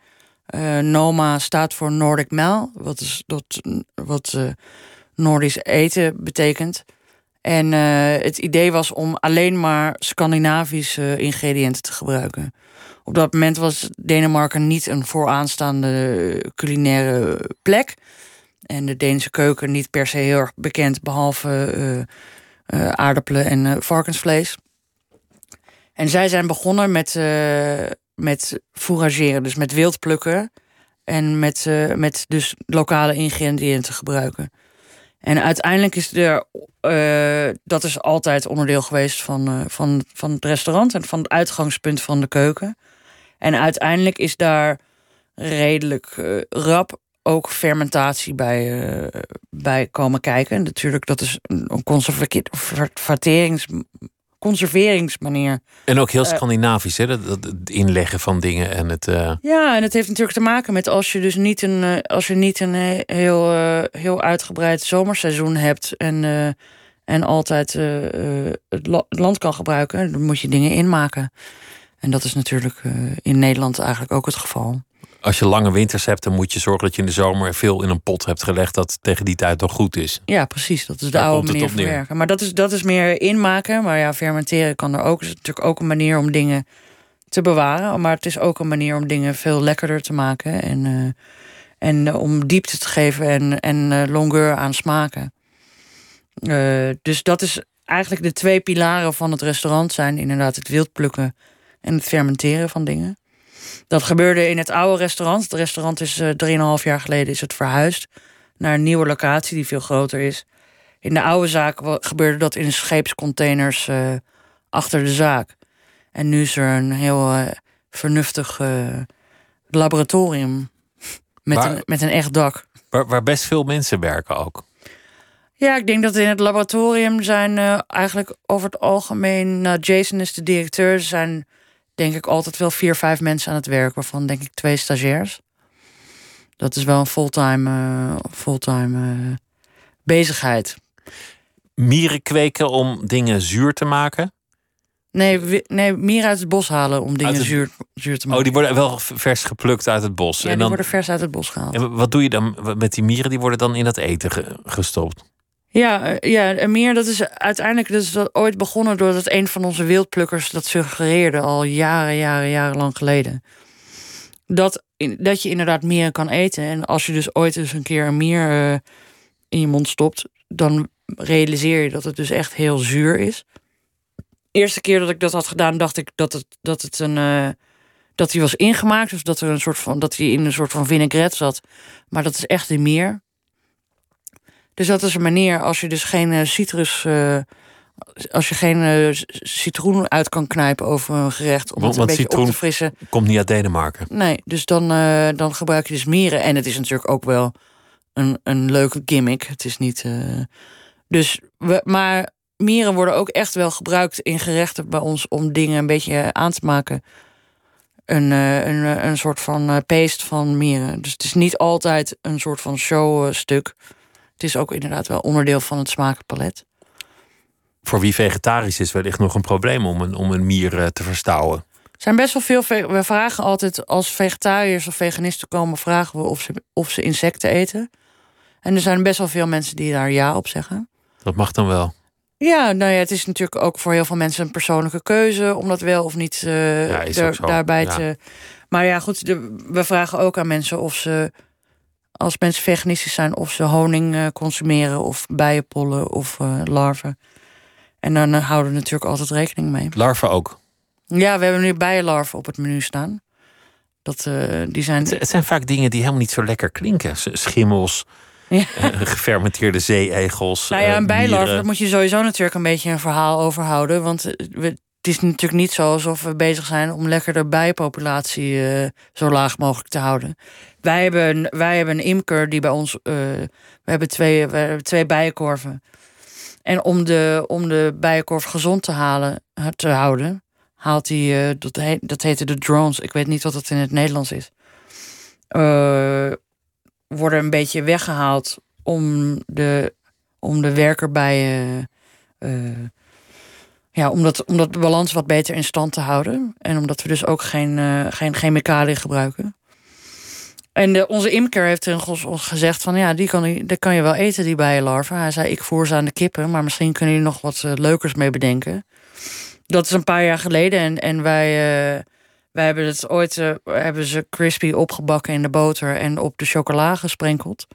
Eh, Noma staat voor Nordic Mel. Wat, is, dat, wat eh, Noordisch eten betekent. En eh, het idee was om alleen maar Scandinavische ingrediënten te gebruiken. Op dat moment was Denemarken niet een vooraanstaande culinaire plek. En de Deense keuken niet per se heel erg bekend, behalve uh, aardappelen en varkensvlees. En zij zijn begonnen met, met fourageren, dus met wild plukken. En met, met dus lokale ingrediënten gebruiken. En uiteindelijk is er, uh, dat is altijd onderdeel geweest van, uh, van, van het restaurant en van het uitgangspunt van de keuken. En uiteindelijk is daar redelijk uh, rap ook fermentatie bij, bij komen kijken. Natuurlijk, dat is een conserverings conserveringsmanier. En ook heel Scandinavisch, hè? Dat, het inleggen van dingen en het. Uh... Ja, en het heeft natuurlijk te maken met als je dus niet een, uh, als je niet een heel, heel uitgebreid zomerseizoen hebt en, en altijd het, la het, land kan gebruiken, dan moet je dingen inmaken. En dat is natuurlijk in Nederland eigenlijk ook het geval als je lange winters hebt, dan moet je zorgen dat je in de zomer veel in een pot hebt gelegd dat tegen die tijd nog goed is. Ja, precies. Dat is de oude manier van werken. Maar dat is, dat is meer inmaken. Maar ja, fermenteren kan er ook. is natuurlijk ook een manier om dingen te bewaren. Maar het is ook een manier om dingen veel lekkerder te maken. En, uh, en om diepte te geven en, en uh, longueur aan smaken. dus dat is eigenlijk de twee pilaren van het restaurant zijn inderdaad het wild plukken en het fermenteren van dingen. Dat gebeurde in het oude restaurant. Het restaurant is uh, eh, 3,5 jaar geleden is het verhuisd naar een nieuwe locatie die veel groter is. In de oude zaak gebeurde dat in scheepscontainers uh, achter de zaak. En nu is er een heel uh, vernuftig laboratorium met, waar, een, met een echt dak. Waar, waar, best veel mensen werken ook. Ja, ik denk dat in het laboratorium zijn eigenlijk over het algemeen... Nou, Jason is de directeur, zijn denk ik altijd wel vier, vijf mensen aan het werk, waarvan denk ik twee stagiairs. Dat is wel een fulltime, uh, fulltime uh, bezigheid. Mieren kweken om dingen zuur te maken? Nee, nee, mieren uit het bos halen om dingen zuur, zuur te maken. Oh, die worden wel vers geplukt uit het bos. Ja, en die worden vers uit het bos gehaald. En wat doe je dan met die mieren? Die worden dan in dat eten gestopt? Ja, eh, ja, meer dat is uiteindelijk dat dat ooit begonnen doordat een van onze wildplukkers dat suggereerde al jaren, jaren, jaren lang geleden. Dat, dat je inderdaad mieren kan eten. En als je dus ooit eens een keer een mier uh, in je mond stopt, dan realiseer je dat het dus echt heel zuur is. eerste keer dat ik dat had gedaan, dacht ik dat het, dat het een. Uh, dat hij was ingemaakt, dus dat er een soort van dat hij in een soort van vinaigrette zat. Maar dat is echt een mier. Dus dat is een manier als je dus geen uh, citrus. Uh, als je geen uh, citroen uit kan knijpen over een gerecht. Om want, het een beetje op te frissen. Komt niet uit Denemarken. Nee, dus dan, dan gebruik je dus mieren. En het is natuurlijk ook wel een, een leuke gimmick. Het is niet. dus we, maar mieren worden ook echt wel gebruikt in gerechten bij ons om dingen een beetje aan te maken. Een, een, een soort van paste van mieren. Dus het is niet altijd een soort van showstuk. Het is ook inderdaad wel onderdeel van het smaakpalet. Voor wie vegetarisch is, wellicht nog een probleem om een, om een mier eh, te verstouwen. Er zijn best wel veel. We vragen altijd als vegetariërs of veganisten komen, vragen we of ze, of ze insecten eten. En er zijn best wel veel mensen die daar ja op zeggen. Dat mag dan wel. Ja, nou ja, het is natuurlijk ook voor heel veel mensen een persoonlijke keuze om dat wel of niet uh, ja, daarbij ja. te. Maar ja, goed, we vragen ook aan mensen of ze als mensen veganistisch zijn, of ze honing uh, consumeren, of bijenpollen of uh, larven. En dan uh, houden we natuurlijk altijd rekening mee. Larven ook? Ja, we hebben nu bijenlarven op het menu staan. Dat, die zijn... Het, zijn vaak dingen die helemaal niet zo lekker klinken. Schimmels, ja. gefermenteerde zee-egels. Nou ja, een bijenlarf, daar moet je sowieso natuurlijk een beetje een verhaal over houden. Want we, het is natuurlijk niet zo alsof we bezig zijn om lekker de bijenpopulatie uh, zo laag mogelijk te houden. Wij hebben, wij hebben een imker die bij ons. Uh, we, hebben twee, we hebben twee bijenkorven. En om de, om de bijenkorf gezond te, halen, te houden, haalt hij. Dat, heet, dat heette de drones. Ik weet niet wat dat in het Nederlands is. worden een beetje weggehaald om de, om de werkerbijen ja, om, dat, om dat balans wat beter in stand te houden. En omdat we dus ook geen, uh, geen chemicaliën gebruiken. En de, onze imker heeft ons gezegd van ja, die kan, die kan je wel eten, die bijenlarven. Hij zei, ik voer ze aan de kippen, maar misschien kunnen jullie nog wat eh, leukers mee bedenken. Dat is een paar jaar geleden en, en wij, eh, wij hebben het ooit eh, hebben ze crispy opgebakken in de boter en op de chocola gesprenkeld.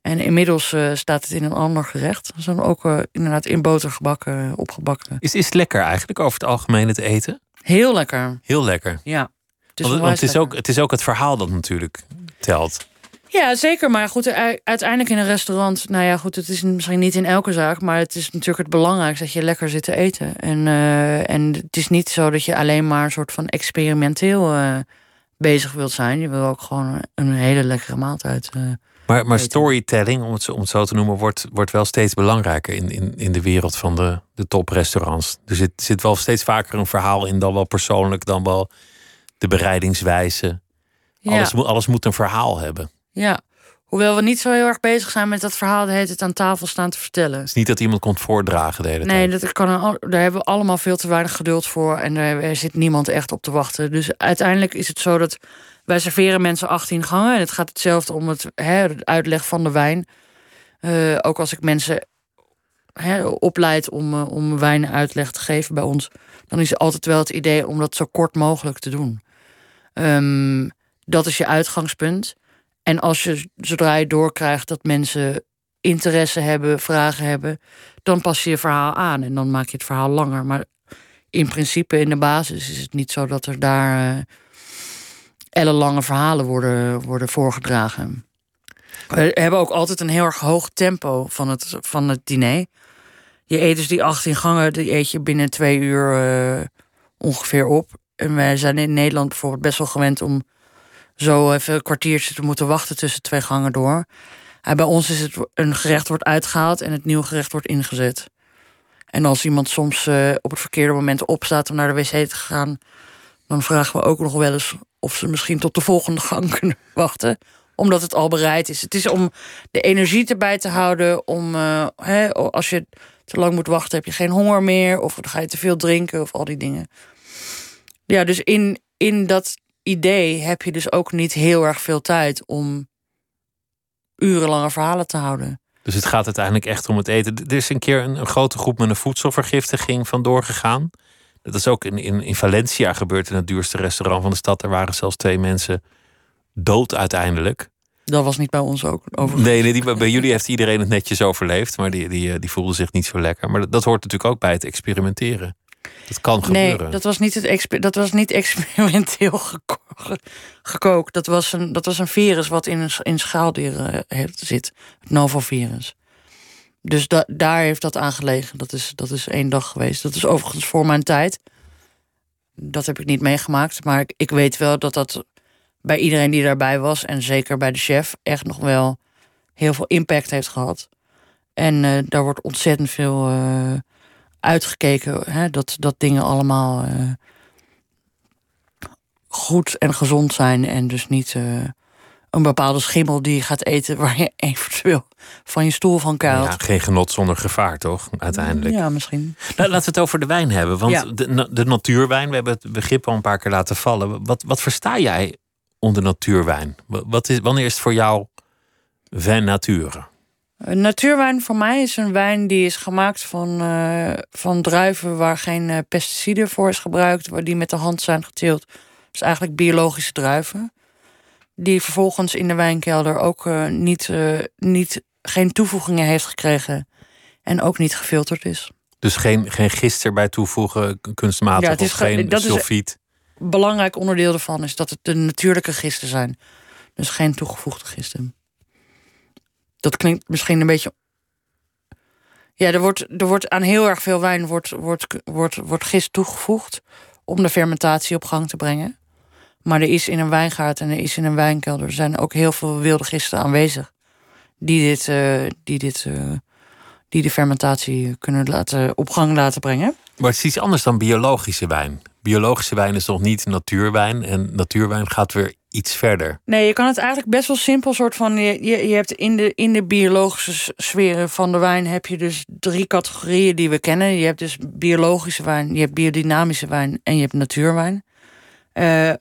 En inmiddels eh, staat het in een ander gerecht. Dat is dan ook eh, inderdaad in boter gebakken, opgebakken. Is, is het lekker eigenlijk over het algemeen het eten? Heel lekker, Heel lekker. ja. Het Want, want het, is ook, het is ook het verhaal dat natuurlijk telt. Ja, zeker. Maar goed, uiteindelijk in een restaurant... Nou ja, goed, het is misschien niet in elke zaak... maar het is natuurlijk het belangrijkste dat je lekker zit te eten. En, eh, en het is niet zo dat je alleen maar een soort van experimenteel eh, bezig wilt zijn. Je wil ook gewoon een hele lekkere maaltijd. Maar, maar storytelling, om het, zo- om het zo te noemen, wordt, wordt wel steeds belangrijker in, in, in de wereld van de, de toprestaurants. Er zit, zit wel steeds vaker een verhaal in, dan wel persoonlijk, dan wel de bereidingswijze. ja, Alles, moet, alles moet een verhaal hebben. Het ja. Hoewel we niet zo heel erg bezig zijn met dat verhaal... de hele tijd aan tafel staan te vertellen. is niet dat iemand komt voordragen de hele Nee, tijd. dat kan een, daar hebben we allemaal veel te weinig geduld voor. En er, er zit niemand echt op te wachten. Dus uiteindelijk is het zo dat wij serveren mensen 18 gangen. En het gaat hetzelfde om het, uitleg van de wijn. Eh, ook als ik mensen opleid om, eh, om wijn uitleg te geven bij ons... dan is altijd wel het idee om dat zo kort mogelijk te doen. Ehm, dat is je uitgangspunt. En als je, zodra je doorkrijgt dat mensen interesse hebben, vragen hebben, dan pas je je verhaal aan en dan maak je het verhaal langer. Maar in principe, in de basis, is het niet zo dat er daar eh ellenlange verhalen worden, worden voorgedragen. We hebben ook altijd een heel erg hoog tempo van het, van het diner. Je eet dus die 18 gangen, die eet je binnen twee uur eh, ongeveer op. En wij zijn in Nederland bijvoorbeeld best wel gewend om zo even een kwartiertje te moeten wachten tussen twee gangen door. Bij ons is het een gerecht wordt uitgehaald en het nieuwe gerecht wordt ingezet. En als iemand soms eh, op het verkeerde moment opstaat om naar de wc te gaan, dan vragen we ook nog wel eens of ze misschien tot de volgende gang kunnen wachten, omdat het al bereid is. Het is om de energie erbij te houden, om eh, hè, als je te lang moet wachten, heb je geen honger meer, of dan ga je te veel drinken, of al die dingen. Ja, dus in, in dat idee heb je dus ook niet heel erg veel tijd om urenlange verhalen te houden. Dus het gaat uiteindelijk echt om het eten. Er is een keer een, een grote groep met een voedselvergiftiging vandoor gegaan. Dat is ook in, in, in Valencia gebeurd, in het duurste restaurant van de stad. Er waren zelfs twee mensen dood uiteindelijk. Dat was niet bij ons ook overigens. Nee, nee die, bij jullie heeft iedereen het netjes overleefd, maar die, die, eh, die voelde zich niet zo lekker. Maar dat, dat hoort natuurlijk ook bij het experimenteren. Dat kan gebeuren. Nee, dat was niet, het dat was niet experimenteel geko- ge- gekookt. Dat was, een, dat was een virus wat in, een, in schaaldieren eh, zit. Het novovirus. Dus da- daar heeft dat aan gelegen. Dat is, dat is één dag geweest. Dat is overigens voor mijn tijd. Dat heb ik niet meegemaakt. Maar ik, ik weet wel dat dat bij iedereen die daarbij was... en zeker bij de chef echt nog wel heel veel impact heeft gehad. En eh, daar wordt ontzettend veel... eh, uitgekeken hè, dat, dat dingen allemaal eh, goed en gezond zijn. En dus niet een bepaalde schimmel die je gaat eten waar je eventueel van je stoel van kuilt. Ja, geen genot zonder gevaar, toch? Uiteindelijk. Ja, misschien. Nou, laten we het over de wijn hebben. Want Ja. de, de natuurwijn, we hebben het begrip al een paar keer laten vallen. Wat, wat versta jij onder natuurwijn? Wa- Wat is, wanneer is het voor jou vin nature? Een natuurwijn voor mij is een wijn die is gemaakt van, eh, van druiven waar geen eh, pesticiden voor is gebruikt, waar die met de hand zijn geteeld. Dus eigenlijk biologische druiven. Die vervolgens in de wijnkelder ook eh, niet, eh, niet, geen toevoegingen heeft gekregen en ook niet gefilterd is. Dus geen, geen gist erbij toevoegen, kunstmatig, Ja, het is of ge- geen dat is- sulfiet. Belangrijk onderdeel ervan is dat het de natuurlijke gisten zijn. Dus geen toegevoegde gisten. Dat klinkt misschien een beetje. Ja, er wordt, er wordt aan heel erg veel wijn wordt, wordt, wordt, wordt gist toegevoegd om de fermentatie op gang te brengen. Maar er is in een wijngaard en er is in een wijnkelder er zijn ook heel veel wilde gisten aanwezig. Die dit, eh, die dit eh, die de fermentatie kunnen laten, op gang laten brengen. Maar het is iets anders dan biologische wijn. Biologische wijn is nog niet natuurwijn. En natuurwijn gaat weer iets verder. Nee, je kan het eigenlijk best wel simpel soort van. Je, je, je hebt in de, in de biologische sferen van de wijn heb je dus drie categorieën die we kennen. Je hebt dus biologische wijn, je hebt biodynamische wijn en je hebt natuurwijn. Eh,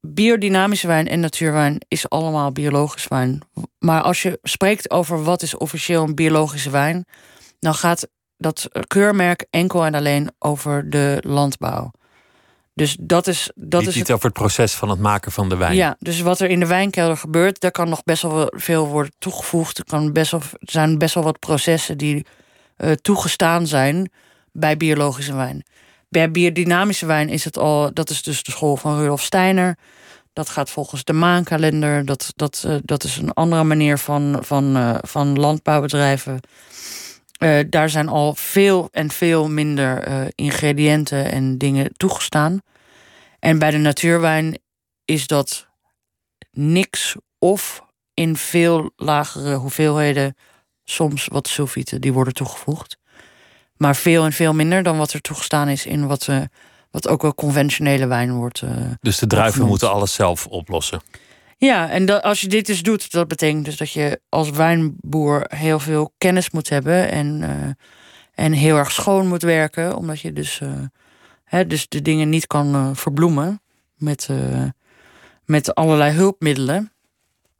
biodynamische wijn en natuurwijn is allemaal biologisch wijn. Maar als je spreekt over wat is officieel een biologische wijn, dan gaat dat keurmerk enkel en alleen over de landbouw. Dus dat is. Dat niet, is niet over het proces van het maken van de wijn. Ja, dus wat er in de wijnkelder gebeurt, daar kan nog best wel veel worden toegevoegd. Er, kan best wel, er zijn best wel wat processen die uh, toegestaan zijn bij biologische wijn. Bij biodynamische wijn is het al, dat is dus de school van Rudolf Steiner. Dat gaat volgens de maankalender. Dat, dat, uh, dat is een andere manier van, van, uh, van landbouwbedrijven. Uh, daar zijn al veel en veel minder ingrediënten en dingen toegestaan. En bij de natuurwijn is dat niks of in veel lagere hoeveelheden soms wat sulfieten die worden toegevoegd. Maar veel en veel minder dan wat er toegestaan is in wat, uh, wat ook wel conventionele wijn wordt. Uh, dus de druiven moeten alles zelf oplossen. Ja, en dat, als je dit dus doet, dat betekent dus dat je als wijnboer heel veel kennis moet hebben en, uh, en heel erg schoon moet werken, omdat je dus, hè, dus de dingen niet kan verbloemen met, met allerlei hulpmiddelen.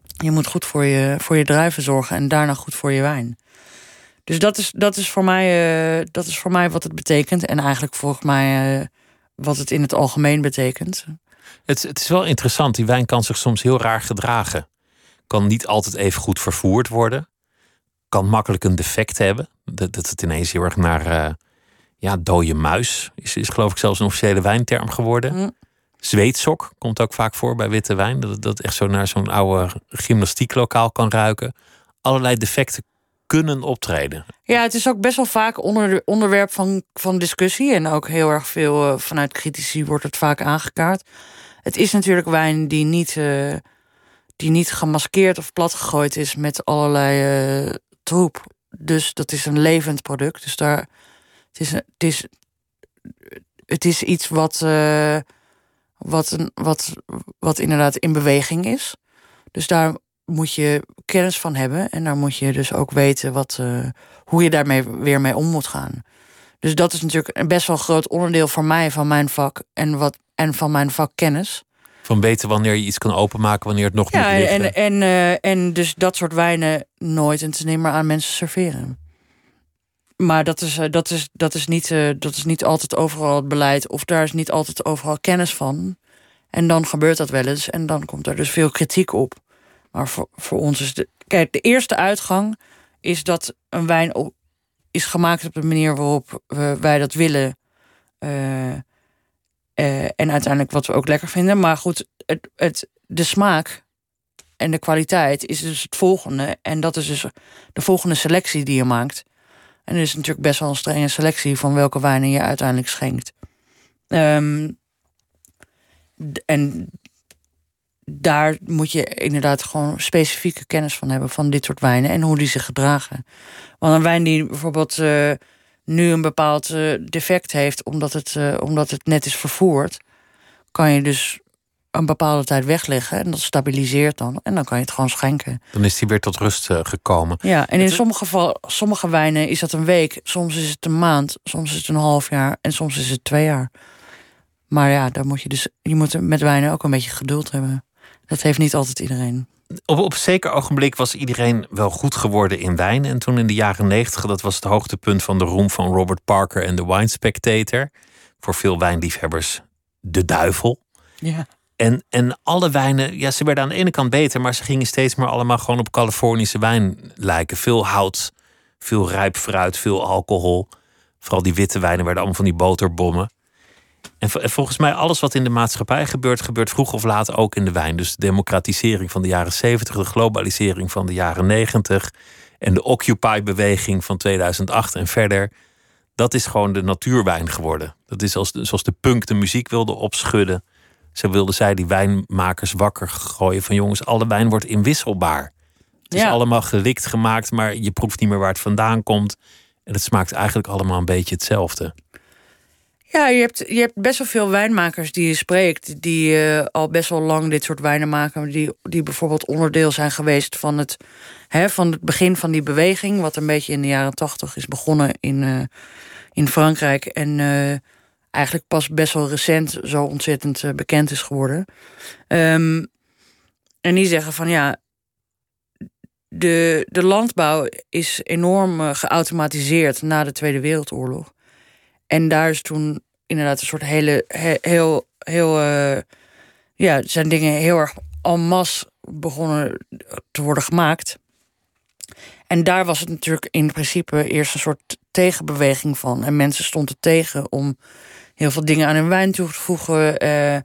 Je moet goed voor je, voor je druiven zorgen en daarna goed voor je wijn. Dus dat is, dat, is voor mij, uh, dat is voor mij wat het betekent. En eigenlijk volgens mij uh, wat het in het algemeen betekent. Het, het is wel interessant. Die wijn kan zich soms heel raar gedragen. Kan niet altijd even goed vervoerd worden. Kan makkelijk een defect hebben. Dat, dat het ineens heel erg naar uh, ja, dode muis is, is geloof ik zelfs een officiële wijnterm geworden. Mm. Zweetsok komt ook vaak voor bij witte wijn. Dat dat echt zo naar zo'n oude gymnastieklokaal kan ruiken. Allerlei defecten kunnen optreden. Ja, het is ook best wel vaak onder, onderwerp van, van discussie. En ook heel erg veel uh, vanuit critici wordt het vaak aangekaart. Het is natuurlijk wijn die niet, uh, die niet gemaskeerd of platgegooid is met allerlei uh, troep. Dus dat is een levend product. Dus daar, het, is, het, is, het is iets wat, wat, een, wat, wat inderdaad in beweging is. Dus daar moet je kennis van hebben. En daar moet je dus ook weten wat, uh, hoe je daarmee weer mee om moet gaan. Dus dat is natuurlijk een best wel groot onderdeel voor mij van mijn vak en, wat, en van mijn vakkennis. Van weten wanneer je iets kan openmaken, wanneer het nog ja, niet ligt. En, en, uh, en dus dat soort wijnen nooit en te nemen aan mensen serveren. Maar dat is, uh, dat, is, dat, is niet, dat is niet altijd overal het beleid. Of daar is niet altijd overal kennis van. En dan gebeurt dat wel eens. En dan komt er dus veel kritiek op. Maar voor, voor ons is de. Kijk, de eerste uitgang is dat een wijn is gemaakt op de manier waarop we, wij dat willen. Uh, uh, en uiteindelijk wat we ook lekker vinden. Maar goed, het, het, de smaak en de kwaliteit is dus het volgende. En dat is dus de volgende selectie die je maakt. En er is natuurlijk best wel een strenge selectie van welke wijnen je uiteindelijk schenkt. Um, en daar moet je inderdaad gewoon specifieke kennis van hebben van dit soort wijnen en hoe die zich gedragen. Want een wijn die bijvoorbeeld uh, nu een bepaald uh, defect heeft, omdat het, uh, omdat het net is vervoerd, kan je dus een bepaalde tijd wegleggen en dat stabiliseert dan. En dan kan je het gewoon schenken. Dan is die weer tot rust gekomen. Ja, en in sommige, geval, sommige wijnen is dat een week, soms is het een maand, soms is het een half jaar en soms is het twee jaar. Maar ja, daar moet je dus, je moet met wijnen ook een beetje geduld hebben. Dat heeft niet altijd iedereen. Op, op zeker ogenblik was iedereen wel goed geworden in wijn. En toen in de jaren negentig, dat was het hoogtepunt van de roem van Robert Parker en de Wine Spectator. Voor veel wijnliefhebbers de duivel. Ja. En, en alle wijnen, ja, ze werden aan de ene kant beter, maar ze gingen steeds meer allemaal gewoon op Californische wijn lijken. Veel hout, veel rijp fruit, veel alcohol. Vooral die witte wijnen werden allemaal van die boterbommen. En volgens mij alles wat in de maatschappij gebeurt, gebeurt vroeg of laat ook in de wijn. Dus de democratisering van de jaren 70, de globalisering van de jaren 90 en de Occupy-beweging van 2008 en verder. Dat is gewoon de natuurwijn geworden. Dat is als zoals de punk de muziek wilde opschudden. Zo wilden zij die wijnmakers wakker gooien van jongens, alle wijn wordt inwisselbaar. Het is allemaal gelikt gemaakt, maar je proeft niet meer waar het vandaan komt. En het smaakt eigenlijk allemaal een beetje hetzelfde. Ja, je hebt, je hebt best wel veel wijnmakers die je spreekt, die uh, al best wel lang dit soort wijnen maken, die, die bijvoorbeeld onderdeel zijn geweest van het, hè, van het begin van die beweging, wat een beetje in de jaren tachtig is begonnen in, uh, in Frankrijk. En uh, eigenlijk pas best wel recent zo ontzettend eh, bekend is geworden. Ehm, en die zeggen van ja, de, de landbouw is enorm geautomatiseerd na de Tweede Wereldoorlog. En daar is toen inderdaad een soort hele, heel, heel, uh, ja, zijn dingen heel erg en masse begonnen te worden gemaakt. En daar was het natuurlijk in principe eerst een soort tegenbeweging van. En mensen stonden tegen om heel veel dingen aan hun wijn toe te voegen. Uh,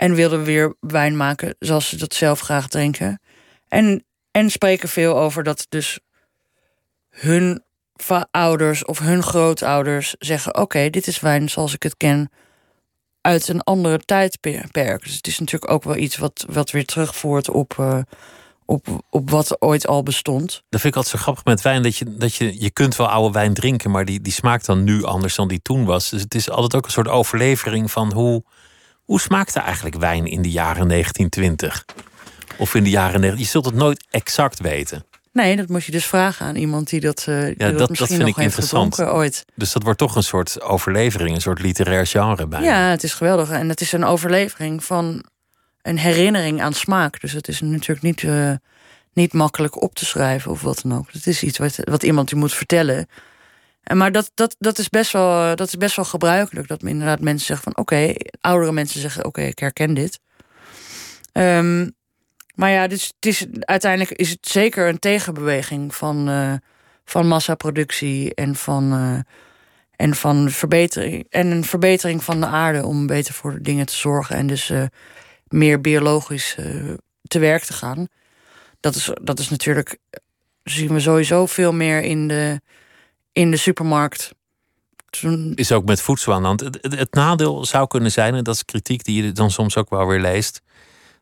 en wilden weer wijn maken zoals ze dat zelf graag drinken. En, en spreken veel over dat dus hun ouders of hun grootouders zeggen: Oké, dit is wijn zoals ik het ken uit een andere tijdperk. Dus het is natuurlijk ook wel iets wat, wat weer terugvoert op, uh, op, op wat ooit al bestond. Dat vind ik altijd zo grappig met wijn. Dat je, dat je, je kunt wel oude wijn drinken, maar die, die smaakt dan nu anders dan die toen was. Dus het is altijd ook een soort overlevering van hoe, hoe smaakte eigenlijk wijn in de jaren 1920? Of in de jaren 90. Je zult het nooit exact weten. Nee, dat moet je dus vragen aan iemand die dat, uh, die ja, dat, dat, vind ik interessant. Ooit. Dus dat wordt toch een soort overlevering, een soort literair genre bij. Ja, het is geweldig. En het is een overlevering van een herinnering aan smaak. Dus het is natuurlijk niet, uh, niet makkelijk op te schrijven of wat dan ook. Het is iets wat, wat iemand u moet vertellen. En maar dat, dat, dat, is best wel, dat is best wel gebruikelijk. Dat inderdaad mensen zeggen van oké, oudere mensen zeggen oké, ik herken dit. Um, maar ja, dus het is, uiteindelijk is het zeker een tegenbeweging van, uh, van massaproductie en van, uh, en van verbetering. En een verbetering van de aarde om beter voor de dingen te zorgen. En dus uh, meer biologisch te werk te gaan. Dat is, dat is natuurlijk. zien we sowieso veel meer in de, in de supermarkt. Is ook met voedsel aan het nadeel zou kunnen zijn, en dat is kritiek die je dan soms ook wel weer leest.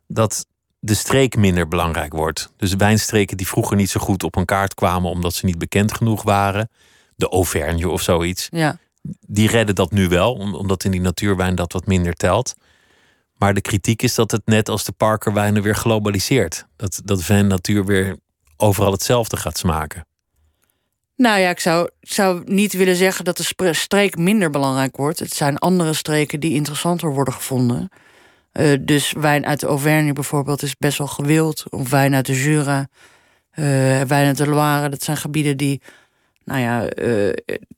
Dat de streek minder belangrijk wordt. Dus wijnstreken die vroeger niet zo goed op een kaart kwamen omdat ze niet bekend genoeg waren, de Auvergne of zoiets, ja. die redden dat nu wel, omdat in die natuurwijn dat wat minder telt. Maar de kritiek is dat het net als de parkerwijnen weer globaliseert. Dat, dat Vin Natuur weer overal hetzelfde gaat smaken. Nou ja, ik zou, zou niet willen zeggen dat de streek minder belangrijk wordt. Het zijn andere streken die interessanter worden gevonden. Uh, dus wijn uit de Auvergne bijvoorbeeld is best wel gewild. Of wijn uit de Jura, uh, wijn uit de Loire. Dat zijn gebieden die nou ja, uh,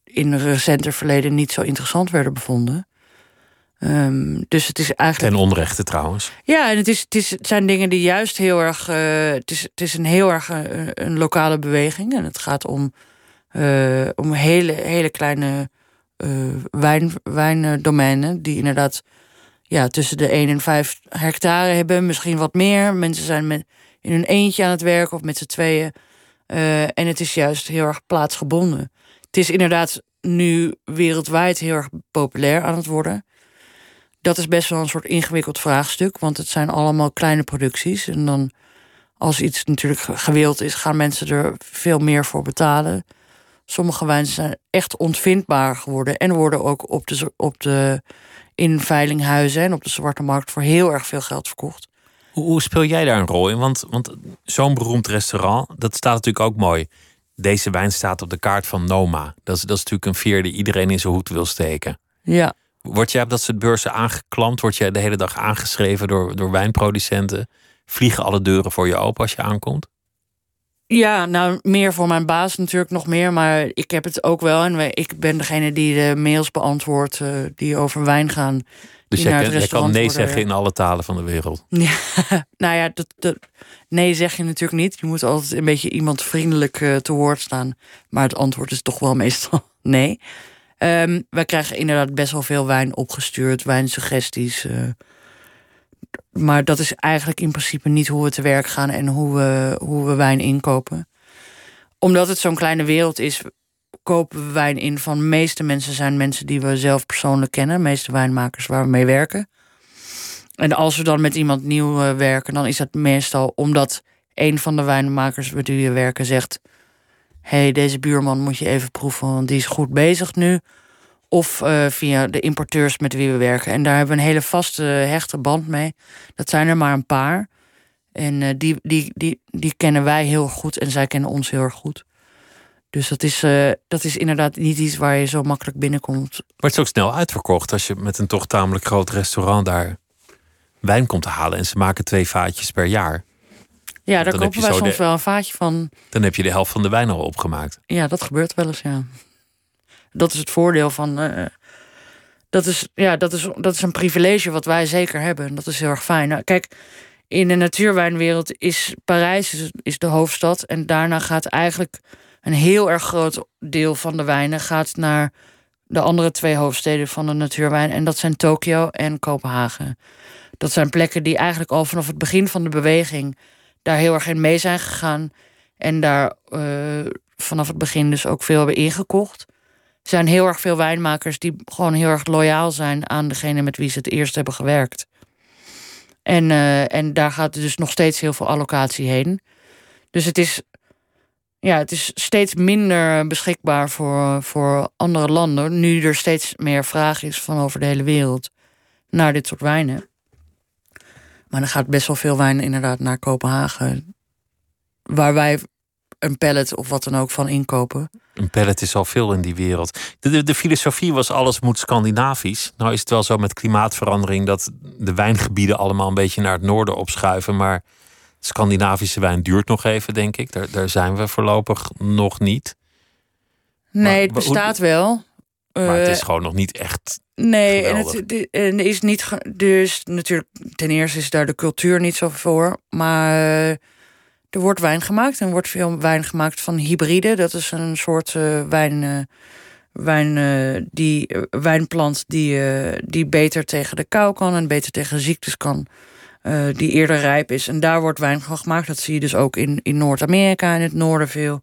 in recenter verleden niet zo interessant werden bevonden. Um, dus het is eigenlijk. Ten onrechte trouwens. Ja, en het, is, het, is, het zijn dingen die juist heel erg. het, is, het is een heel erg een lokale beweging. En het gaat om, om hele, hele kleine wijn, wijndomeinen. Die inderdaad ja, tussen de 1 en 5 hectare hebben, misschien wat meer. Mensen zijn met, in hun eentje aan het werken of met z'n tweeën. Uh, en het is juist heel erg plaatsgebonden. Het is inderdaad nu wereldwijd heel erg populair aan het worden. Dat is best wel een soort ingewikkeld vraagstuk, want het zijn allemaal kleine producties. En dan, als iets natuurlijk gewild is, gaan mensen er veel meer voor betalen. Sommige wijnen zijn echt ontvindbaar geworden en worden ook op de, op de in veilinghuizen en op de zwarte markt voor heel erg veel geld verkocht. Hoe, hoe speel jij daar een rol in? Want, want zo'n beroemd restaurant, dat staat natuurlijk ook mooi. Deze wijn staat op de kaart van Noma. Dat is, dat is natuurlijk een veer die iedereen in zijn hoed wil steken. Ja. Word jij op dat soort beurzen aangeklampt? Word jij de hele dag aangeschreven door, door wijnproducenten? Vliegen alle deuren voor je open als je aankomt? Ja, nou, meer voor mijn baas natuurlijk nog meer. Maar ik heb het ook wel. En ik ben degene die de mails beantwoordt uh, die over wijn gaan. Dus jij, jij kan nee zeggen in alle talen van de wereld? Ja, nou ja, dat, dat, nee zeg je natuurlijk niet. Je moet altijd een beetje iemand vriendelijk uh, te woord staan. Maar het antwoord is toch wel meestal nee. Um, wij krijgen inderdaad best wel veel wijn opgestuurd. Wijnsuggesties. Uh, maar dat is eigenlijk in principe niet hoe we te werk gaan en hoe we, hoe we wijn inkopen. Omdat het zo'n kleine wereld is, kopen we wijn in van de meeste mensen zijn mensen die we zelf persoonlijk kennen. De meeste wijnmakers waar we mee werken. En als we dan met iemand nieuw eh, werken, dan is dat meestal omdat een van de wijnmakers met wie we werken zegt: hey, deze buurman moet je even proeven, want die is goed bezig nu. Of uh, via de importeurs met wie we werken. En daar hebben we een hele vaste, hechte band mee. Dat zijn er maar een paar. En uh, die, die, die, die kennen wij heel goed en zij kennen ons heel erg goed. Dus dat is, uh, dat is inderdaad niet iets waar je zo makkelijk binnenkomt. Maar het is ook snel uitverkocht als je met een toch tamelijk groot restaurant daar wijn komt te halen. En ze maken twee vaatjes per jaar. Ja, daar kopen wij soms wel een vaatje van. Dan heb je de helft van de wijn al opgemaakt. Ja, dat gebeurt wel eens, ja. Dat is het voordeel van. Uh, dat, is, ja, dat, is, dat is een privilege wat wij zeker hebben. Dat is heel erg fijn. Nou, kijk, in de natuurwijnwereld is Parijs is de hoofdstad. En daarna gaat eigenlijk een heel erg groot deel van de wijnen gaat naar de andere twee hoofdsteden van de natuurwijn. En dat zijn Tokio en Kopenhagen. Dat zijn plekken die eigenlijk al vanaf het begin van de beweging daar heel erg in mee zijn gegaan. En daar uh, vanaf het begin dus ook veel hebben ingekocht. Er zijn heel erg veel wijnmakers die gewoon heel erg loyaal zijn aan degene met wie ze het eerst hebben gewerkt. En, uh, en daar gaat dus nog steeds heel veel allocatie heen. Dus het is, ja, het is steeds minder beschikbaar voor, voor andere landen. Nu er steeds meer vraag is van over de hele wereld naar dit soort wijnen. Maar dan gaat best wel veel wijn inderdaad naar Kopenhagen. Waar wij een pallet of wat dan ook van inkopen. Een pallet is al veel in die wereld. De, de, filosofie was alles moet Scandinavisch. Nou is het wel zo met klimaatverandering dat de wijngebieden allemaal een beetje naar het noorden opschuiven. Maar Scandinavische wijn duurt nog even, denk ik. Daar, daar zijn we voorlopig nog niet. Nee, het bestaat wel. Maar het is eh, gewoon nog niet echt. Nee, en het en is niet. Dus natuurlijk, ten eerste is daar de cultuur niet zo voor. Maar er wordt wijn gemaakt. En wordt veel wijn gemaakt van hybride. Dat is een soort uh, wijn. wijn, die, wijnplant die, die beter tegen de kou kan en beter tegen ziektes kan. die eerder rijp is. En daar wordt wijn van gemaakt. Dat zie je dus ook in, in Noord-Amerika en het noorden veel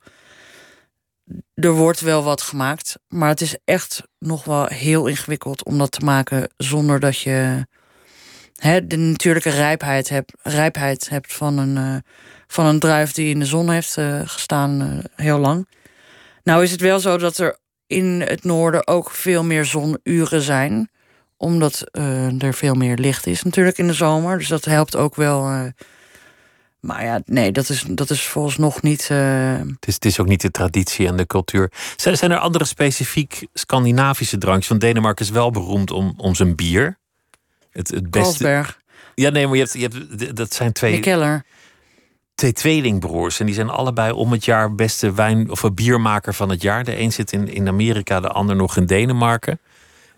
er wordt wel wat gemaakt, maar het is echt nog wel heel ingewikkeld om dat te maken zonder dat je hè, de natuurlijke rijpheid hebt, rijpheid hebt van, een, van een druif die in de zon heeft uh, gestaan uh, heel lang. Nou is het wel zo dat er in het noorden ook veel meer zonuren zijn, omdat er veel meer licht is natuurlijk in de zomer. Dus dat helpt ook wel maar ja, nee, dat is, dat is volgens nog niet. Het, is, het is ook niet de traditie en de cultuur. Zijn, zijn er andere specifiek Scandinavische drankjes? Want Denemarken is wel beroemd om, om zijn bier. Het, het beste. Ja, nee, maar je hebt, je hebt, dat zijn twee. Keller. Twee tweelingbroers. En die zijn allebei om het jaar beste wijn- of biermaker van het jaar. De een zit in, in Amerika, de ander nog in Denemarken.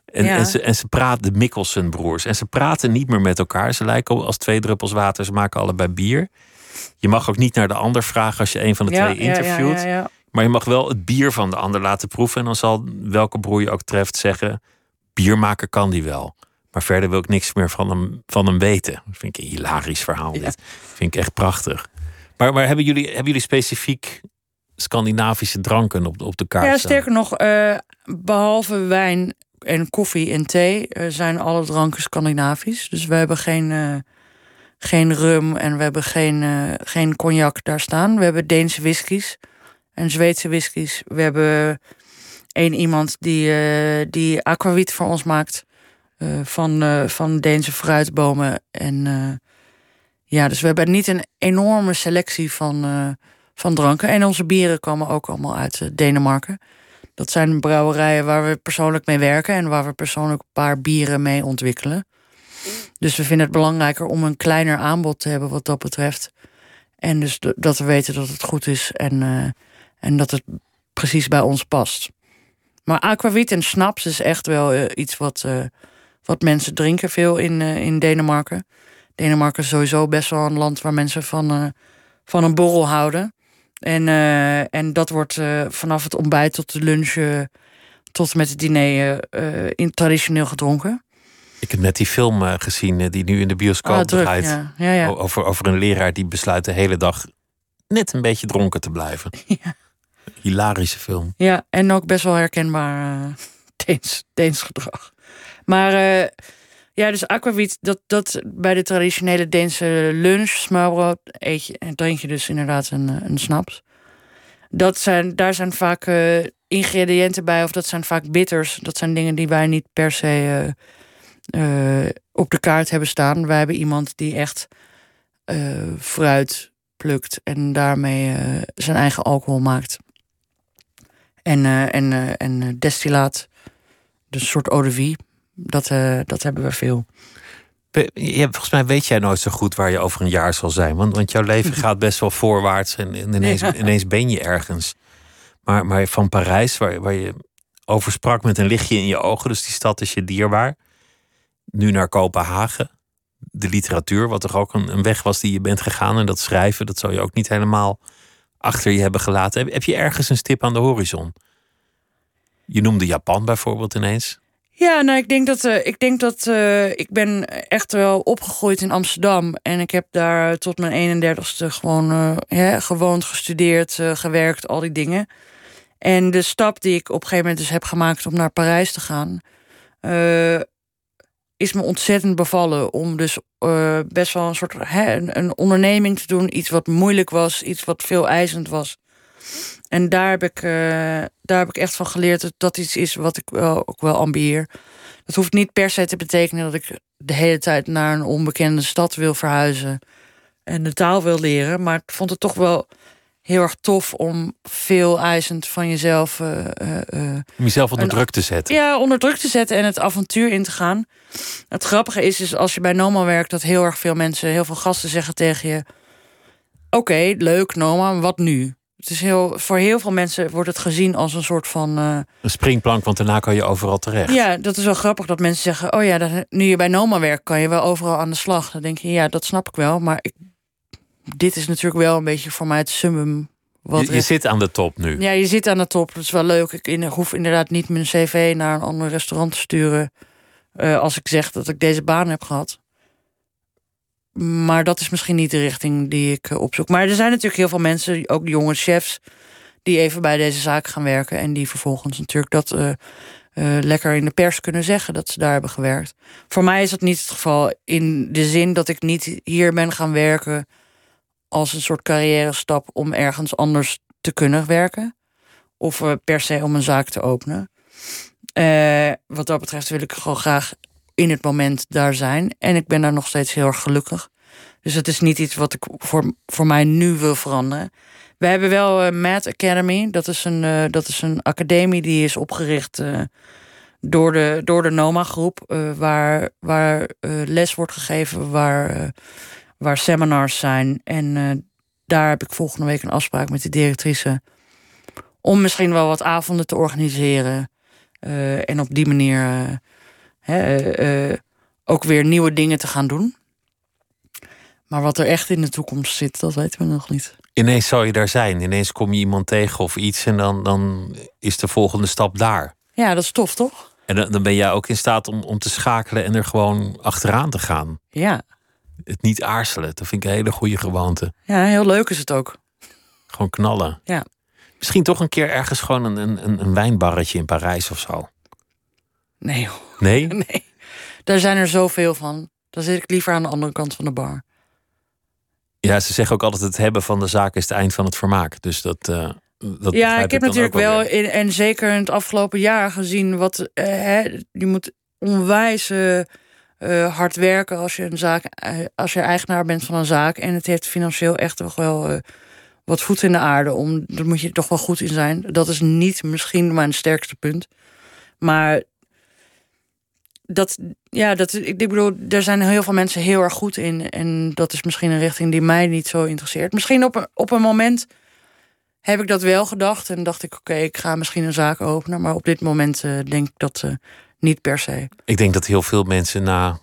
En, en, ze, en ze praten, de Mikkelsen broers. En ze praten niet meer met elkaar. Ze lijken als twee druppels water. Ze maken allebei bier. Je mag ook niet naar de ander vragen als je een van de twee interviewt. maar je mag wel het bier van de ander laten proeven. En dan zal welke broer je ook treft zeggen: biermaker kan die wel. Maar verder wil ik niks meer van hem, van hem weten. Dat vind ik een hilarisch verhaal. Dit vind ik echt prachtig. Maar, maar hebben, jullie, hebben jullie specifiek Scandinavische dranken op, op de kaart? Ja, sterker nog, uh, behalve wijn en koffie en thee uh, zijn alle dranken Scandinavisch. Dus we hebben geen. Uh, geen rum en we hebben geen, geen cognac daar staan. We hebben Deense whiskies en Zweedse whiskies. We hebben één iemand die, die aquavit voor ons maakt. Van, van Deense fruitbomen. En ja, dus we hebben niet een enorme selectie van, van dranken. En onze bieren komen ook allemaal uit Denemarken. Dat zijn brouwerijen waar we persoonlijk mee werken en waar we persoonlijk een paar bieren mee ontwikkelen. Dus we vinden het belangrijker om een kleiner aanbod te hebben wat dat betreft. En dus dat we weten dat het goed is en, uh, en dat het precies bij ons past. Maar aquavit en snaps is echt wel iets wat, wat mensen drinken veel in, in Denemarken. Denemarken is sowieso best wel een land waar mensen van, van een borrel houden. En, en dat wordt vanaf het ontbijt tot de lunch tot met het diner in, traditioneel gedronken. Ik heb net die film uh, gezien uh, die nu in de bioscoop ah, draait. Ja. Ja, ja. Over, over een leraar die besluit de hele dag net een beetje dronken te blijven. Ja. Hilarische film. Ja, en ook best wel herkenbaar Deens, Deens gedrag. Maar ja, dus aquavit, dat, dat bij de traditionele Deense lunch, smaalbrood, eet en drink je dus inderdaad een, een snaps. Dat zijn, daar zijn vaak ingrediënten bij, of dat zijn vaak bitters. Dat zijn dingen die wij niet per se uh, op de kaart hebben staan. Wij hebben iemand die echt fruit plukt en daarmee zijn eigen alcohol maakt. En, en, en destillaat, dus een soort eau de vie. Dat, dat hebben we veel. Ja, volgens mij weet jij nooit zo goed waar je over een jaar zal zijn. Want, want jouw leven gaat best wel voorwaarts en, en ineens, ineens ben je ergens. Maar, maar van Parijs, waar, waar je over sprak met een lichtje in je ogen, dus die stad is je dierbaar. Nu naar Kopenhagen. De literatuur, wat toch ook een, een weg was die je bent gegaan. En dat schrijven, dat zou je ook niet helemaal achter je hebben gelaten. Heb, heb je ergens een stip aan de horizon? Je noemde Japan bijvoorbeeld ineens. Ja, nou, ik denk dat, uh, ik, denk dat uh, ik ben echt wel opgegroeid in Amsterdam. En ik heb daar tot mijn 31ste gewoon uh, gewoond, gestudeerd, gewerkt, al die dingen. En de stap die ik op een gegeven moment dus heb gemaakt om naar Parijs te gaan, is me ontzettend bevallen. Om dus best wel een soort hè, een onderneming te doen. Iets wat moeilijk was, iets wat veel eisend was. En daar heb ik, uh, daar heb ik echt van geleerd dat dat iets is wat ik wel, ook wel ambieer. Dat hoeft niet per se te betekenen dat ik de hele tijd naar een onbekende stad wil verhuizen en de taal wil leren. Maar ik vond het toch wel heel erg tof om veel eisend van jezelf. Uh, uh, om jezelf onder druk te zetten. Ja, onder druk te zetten en het avontuur in te gaan. Het grappige is, is als je bij Noma werkt, dat heel erg veel mensen, heel veel gasten zeggen tegen je: Oké, leuk, Noma, wat nu? Het is heel, voor heel veel mensen wordt het gezien als een soort van. Uh... Een springplank, want daarna kan je overal terecht. Ja, dat is wel grappig dat mensen zeggen: Oh ja, dat, nu je bij Noma werkt, kan je wel overal aan de slag. Dan denk je, ja, dat snap ik wel. Maar ik, dit is natuurlijk wel een beetje voor mij het summum. Wat je, je zit aan de top nu. Ja, je zit aan de top. Dat is wel leuk. Ik in, hoef inderdaad niet mijn cv naar een ander restaurant te sturen. Uh, als ik zeg dat ik deze baan heb gehad. Maar dat is misschien niet de richting die ik eh, opzoek. Maar er zijn natuurlijk heel veel mensen, ook jonge chefs, die even bij deze zaak gaan werken. En die vervolgens natuurlijk dat uh, uh, lekker in de pers kunnen zeggen dat ze daar hebben gewerkt. Voor mij is dat niet het geval. In de zin dat ik niet hier ben gaan werken als een soort carrière stap om ergens anders te kunnen werken. Of per se om een zaak te openen. wat dat betreft wil ik gewoon graag in het moment daar zijn. En ik ben daar nog steeds heel erg gelukkig. Dus het is niet iets wat ik voor, voor mij nu wil veranderen. We hebben wel uh, Mad Academy. Dat is, een, uh, dat is een academie die is opgericht uh, door de, door de NOMA-groep. waar waar les wordt gegeven, waar, waar seminars zijn. En daar heb ik volgende week een afspraak met de directrice. Om misschien wel wat avonden te organiseren. en op die manier uh, ook weer nieuwe dingen te gaan doen. Maar wat er echt in de toekomst zit, dat weten we nog niet. Ineens zou je daar zijn. Ineens kom je iemand tegen of iets en dan, dan is de volgende stap daar. Ja, dat is tof, toch? En dan, dan ben jij ook in staat om, om te schakelen en er gewoon achteraan te gaan. Ja. Het niet aarzelen, dat vind ik een hele goede gewoonte. Ja, heel leuk is het ook. Gewoon knallen. Ja. Misschien toch een keer ergens gewoon een, een, een wijnbarretje in Parijs of zo. Nee. Nee? Nee. Daar zijn er zoveel van. Dan zit ik liever aan de andere kant van de bar. Ja, ze zeggen ook altijd: het hebben van de zaak is het eind van het vermaak. Dus dat. Uh, dat ja, ik heb natuurlijk wel, in, en zeker in het afgelopen jaar gezien wat. Uh, hè, je moet onwijs uh, hard werken als je een zaak, als je eigenaar bent van een zaak. En het heeft financieel echt toch wel wat voet in de aarde. Om, daar moet je toch wel goed in zijn. Dat is niet misschien mijn sterkste punt. Maar dat, ja, dat, ik bedoel, er zijn heel veel mensen heel erg goed in. En dat is misschien een richting die mij niet zo interesseert. Misschien op een, op een moment heb ik dat wel gedacht. En dacht ik, oké, ik ga misschien een zaak openen. Maar op dit moment uh, denk ik dat uh, niet per se. Ik denk dat heel veel mensen na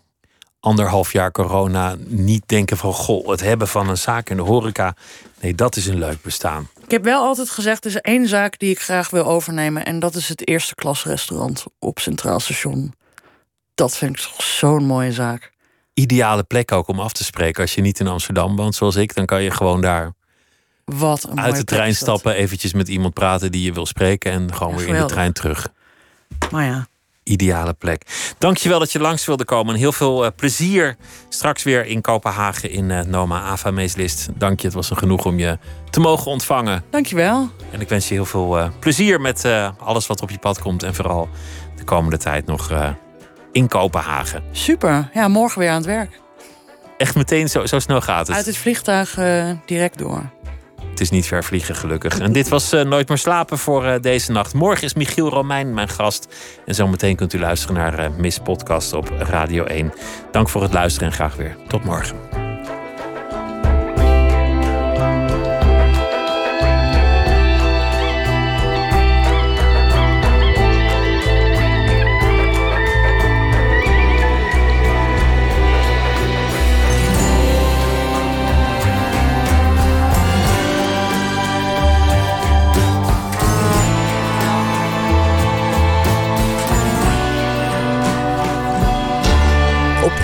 anderhalf jaar corona niet denken van... goh, het hebben van een zaak in de horeca. Nee, dat is een leuk bestaan. Ik heb wel altijd gezegd, er is één zaak die ik graag wil overnemen. En dat is het eerste klas restaurant op Centraal Station dat vind ik toch zo'n mooie zaak. Ideale plek ook om af te spreken. Als je niet in Amsterdam woont zoals ik, dan kan je gewoon daar Wat een uit de trein stappen, eventjes met iemand praten die je wil spreken en gewoon weer in de trein terug. Maar ja. Ideale plek. Dankjewel dat je langs wilde komen. En heel veel uh, plezier straks weer in Kopenhagen in uh, Noma Ava Meeslist. Dank je, het was een genoeg om je te mogen ontvangen. Dankjewel. En ik wens je heel veel uh, plezier met alles wat op je pad komt. En vooral de komende tijd nog in Kopenhagen. Super. Ja, morgen weer aan het werk. Echt meteen zo, zo snel gaat het? Uit het vliegtuig uh, direct door. Het is niet ver vliegen, gelukkig. En dit was Nooit meer slapen voor deze nacht. Morgen is Michiel Romein mijn gast. En zometeen kunt u luisteren naar Miss Podcast op Radio 1. Dank voor het luisteren en graag weer. Tot morgen.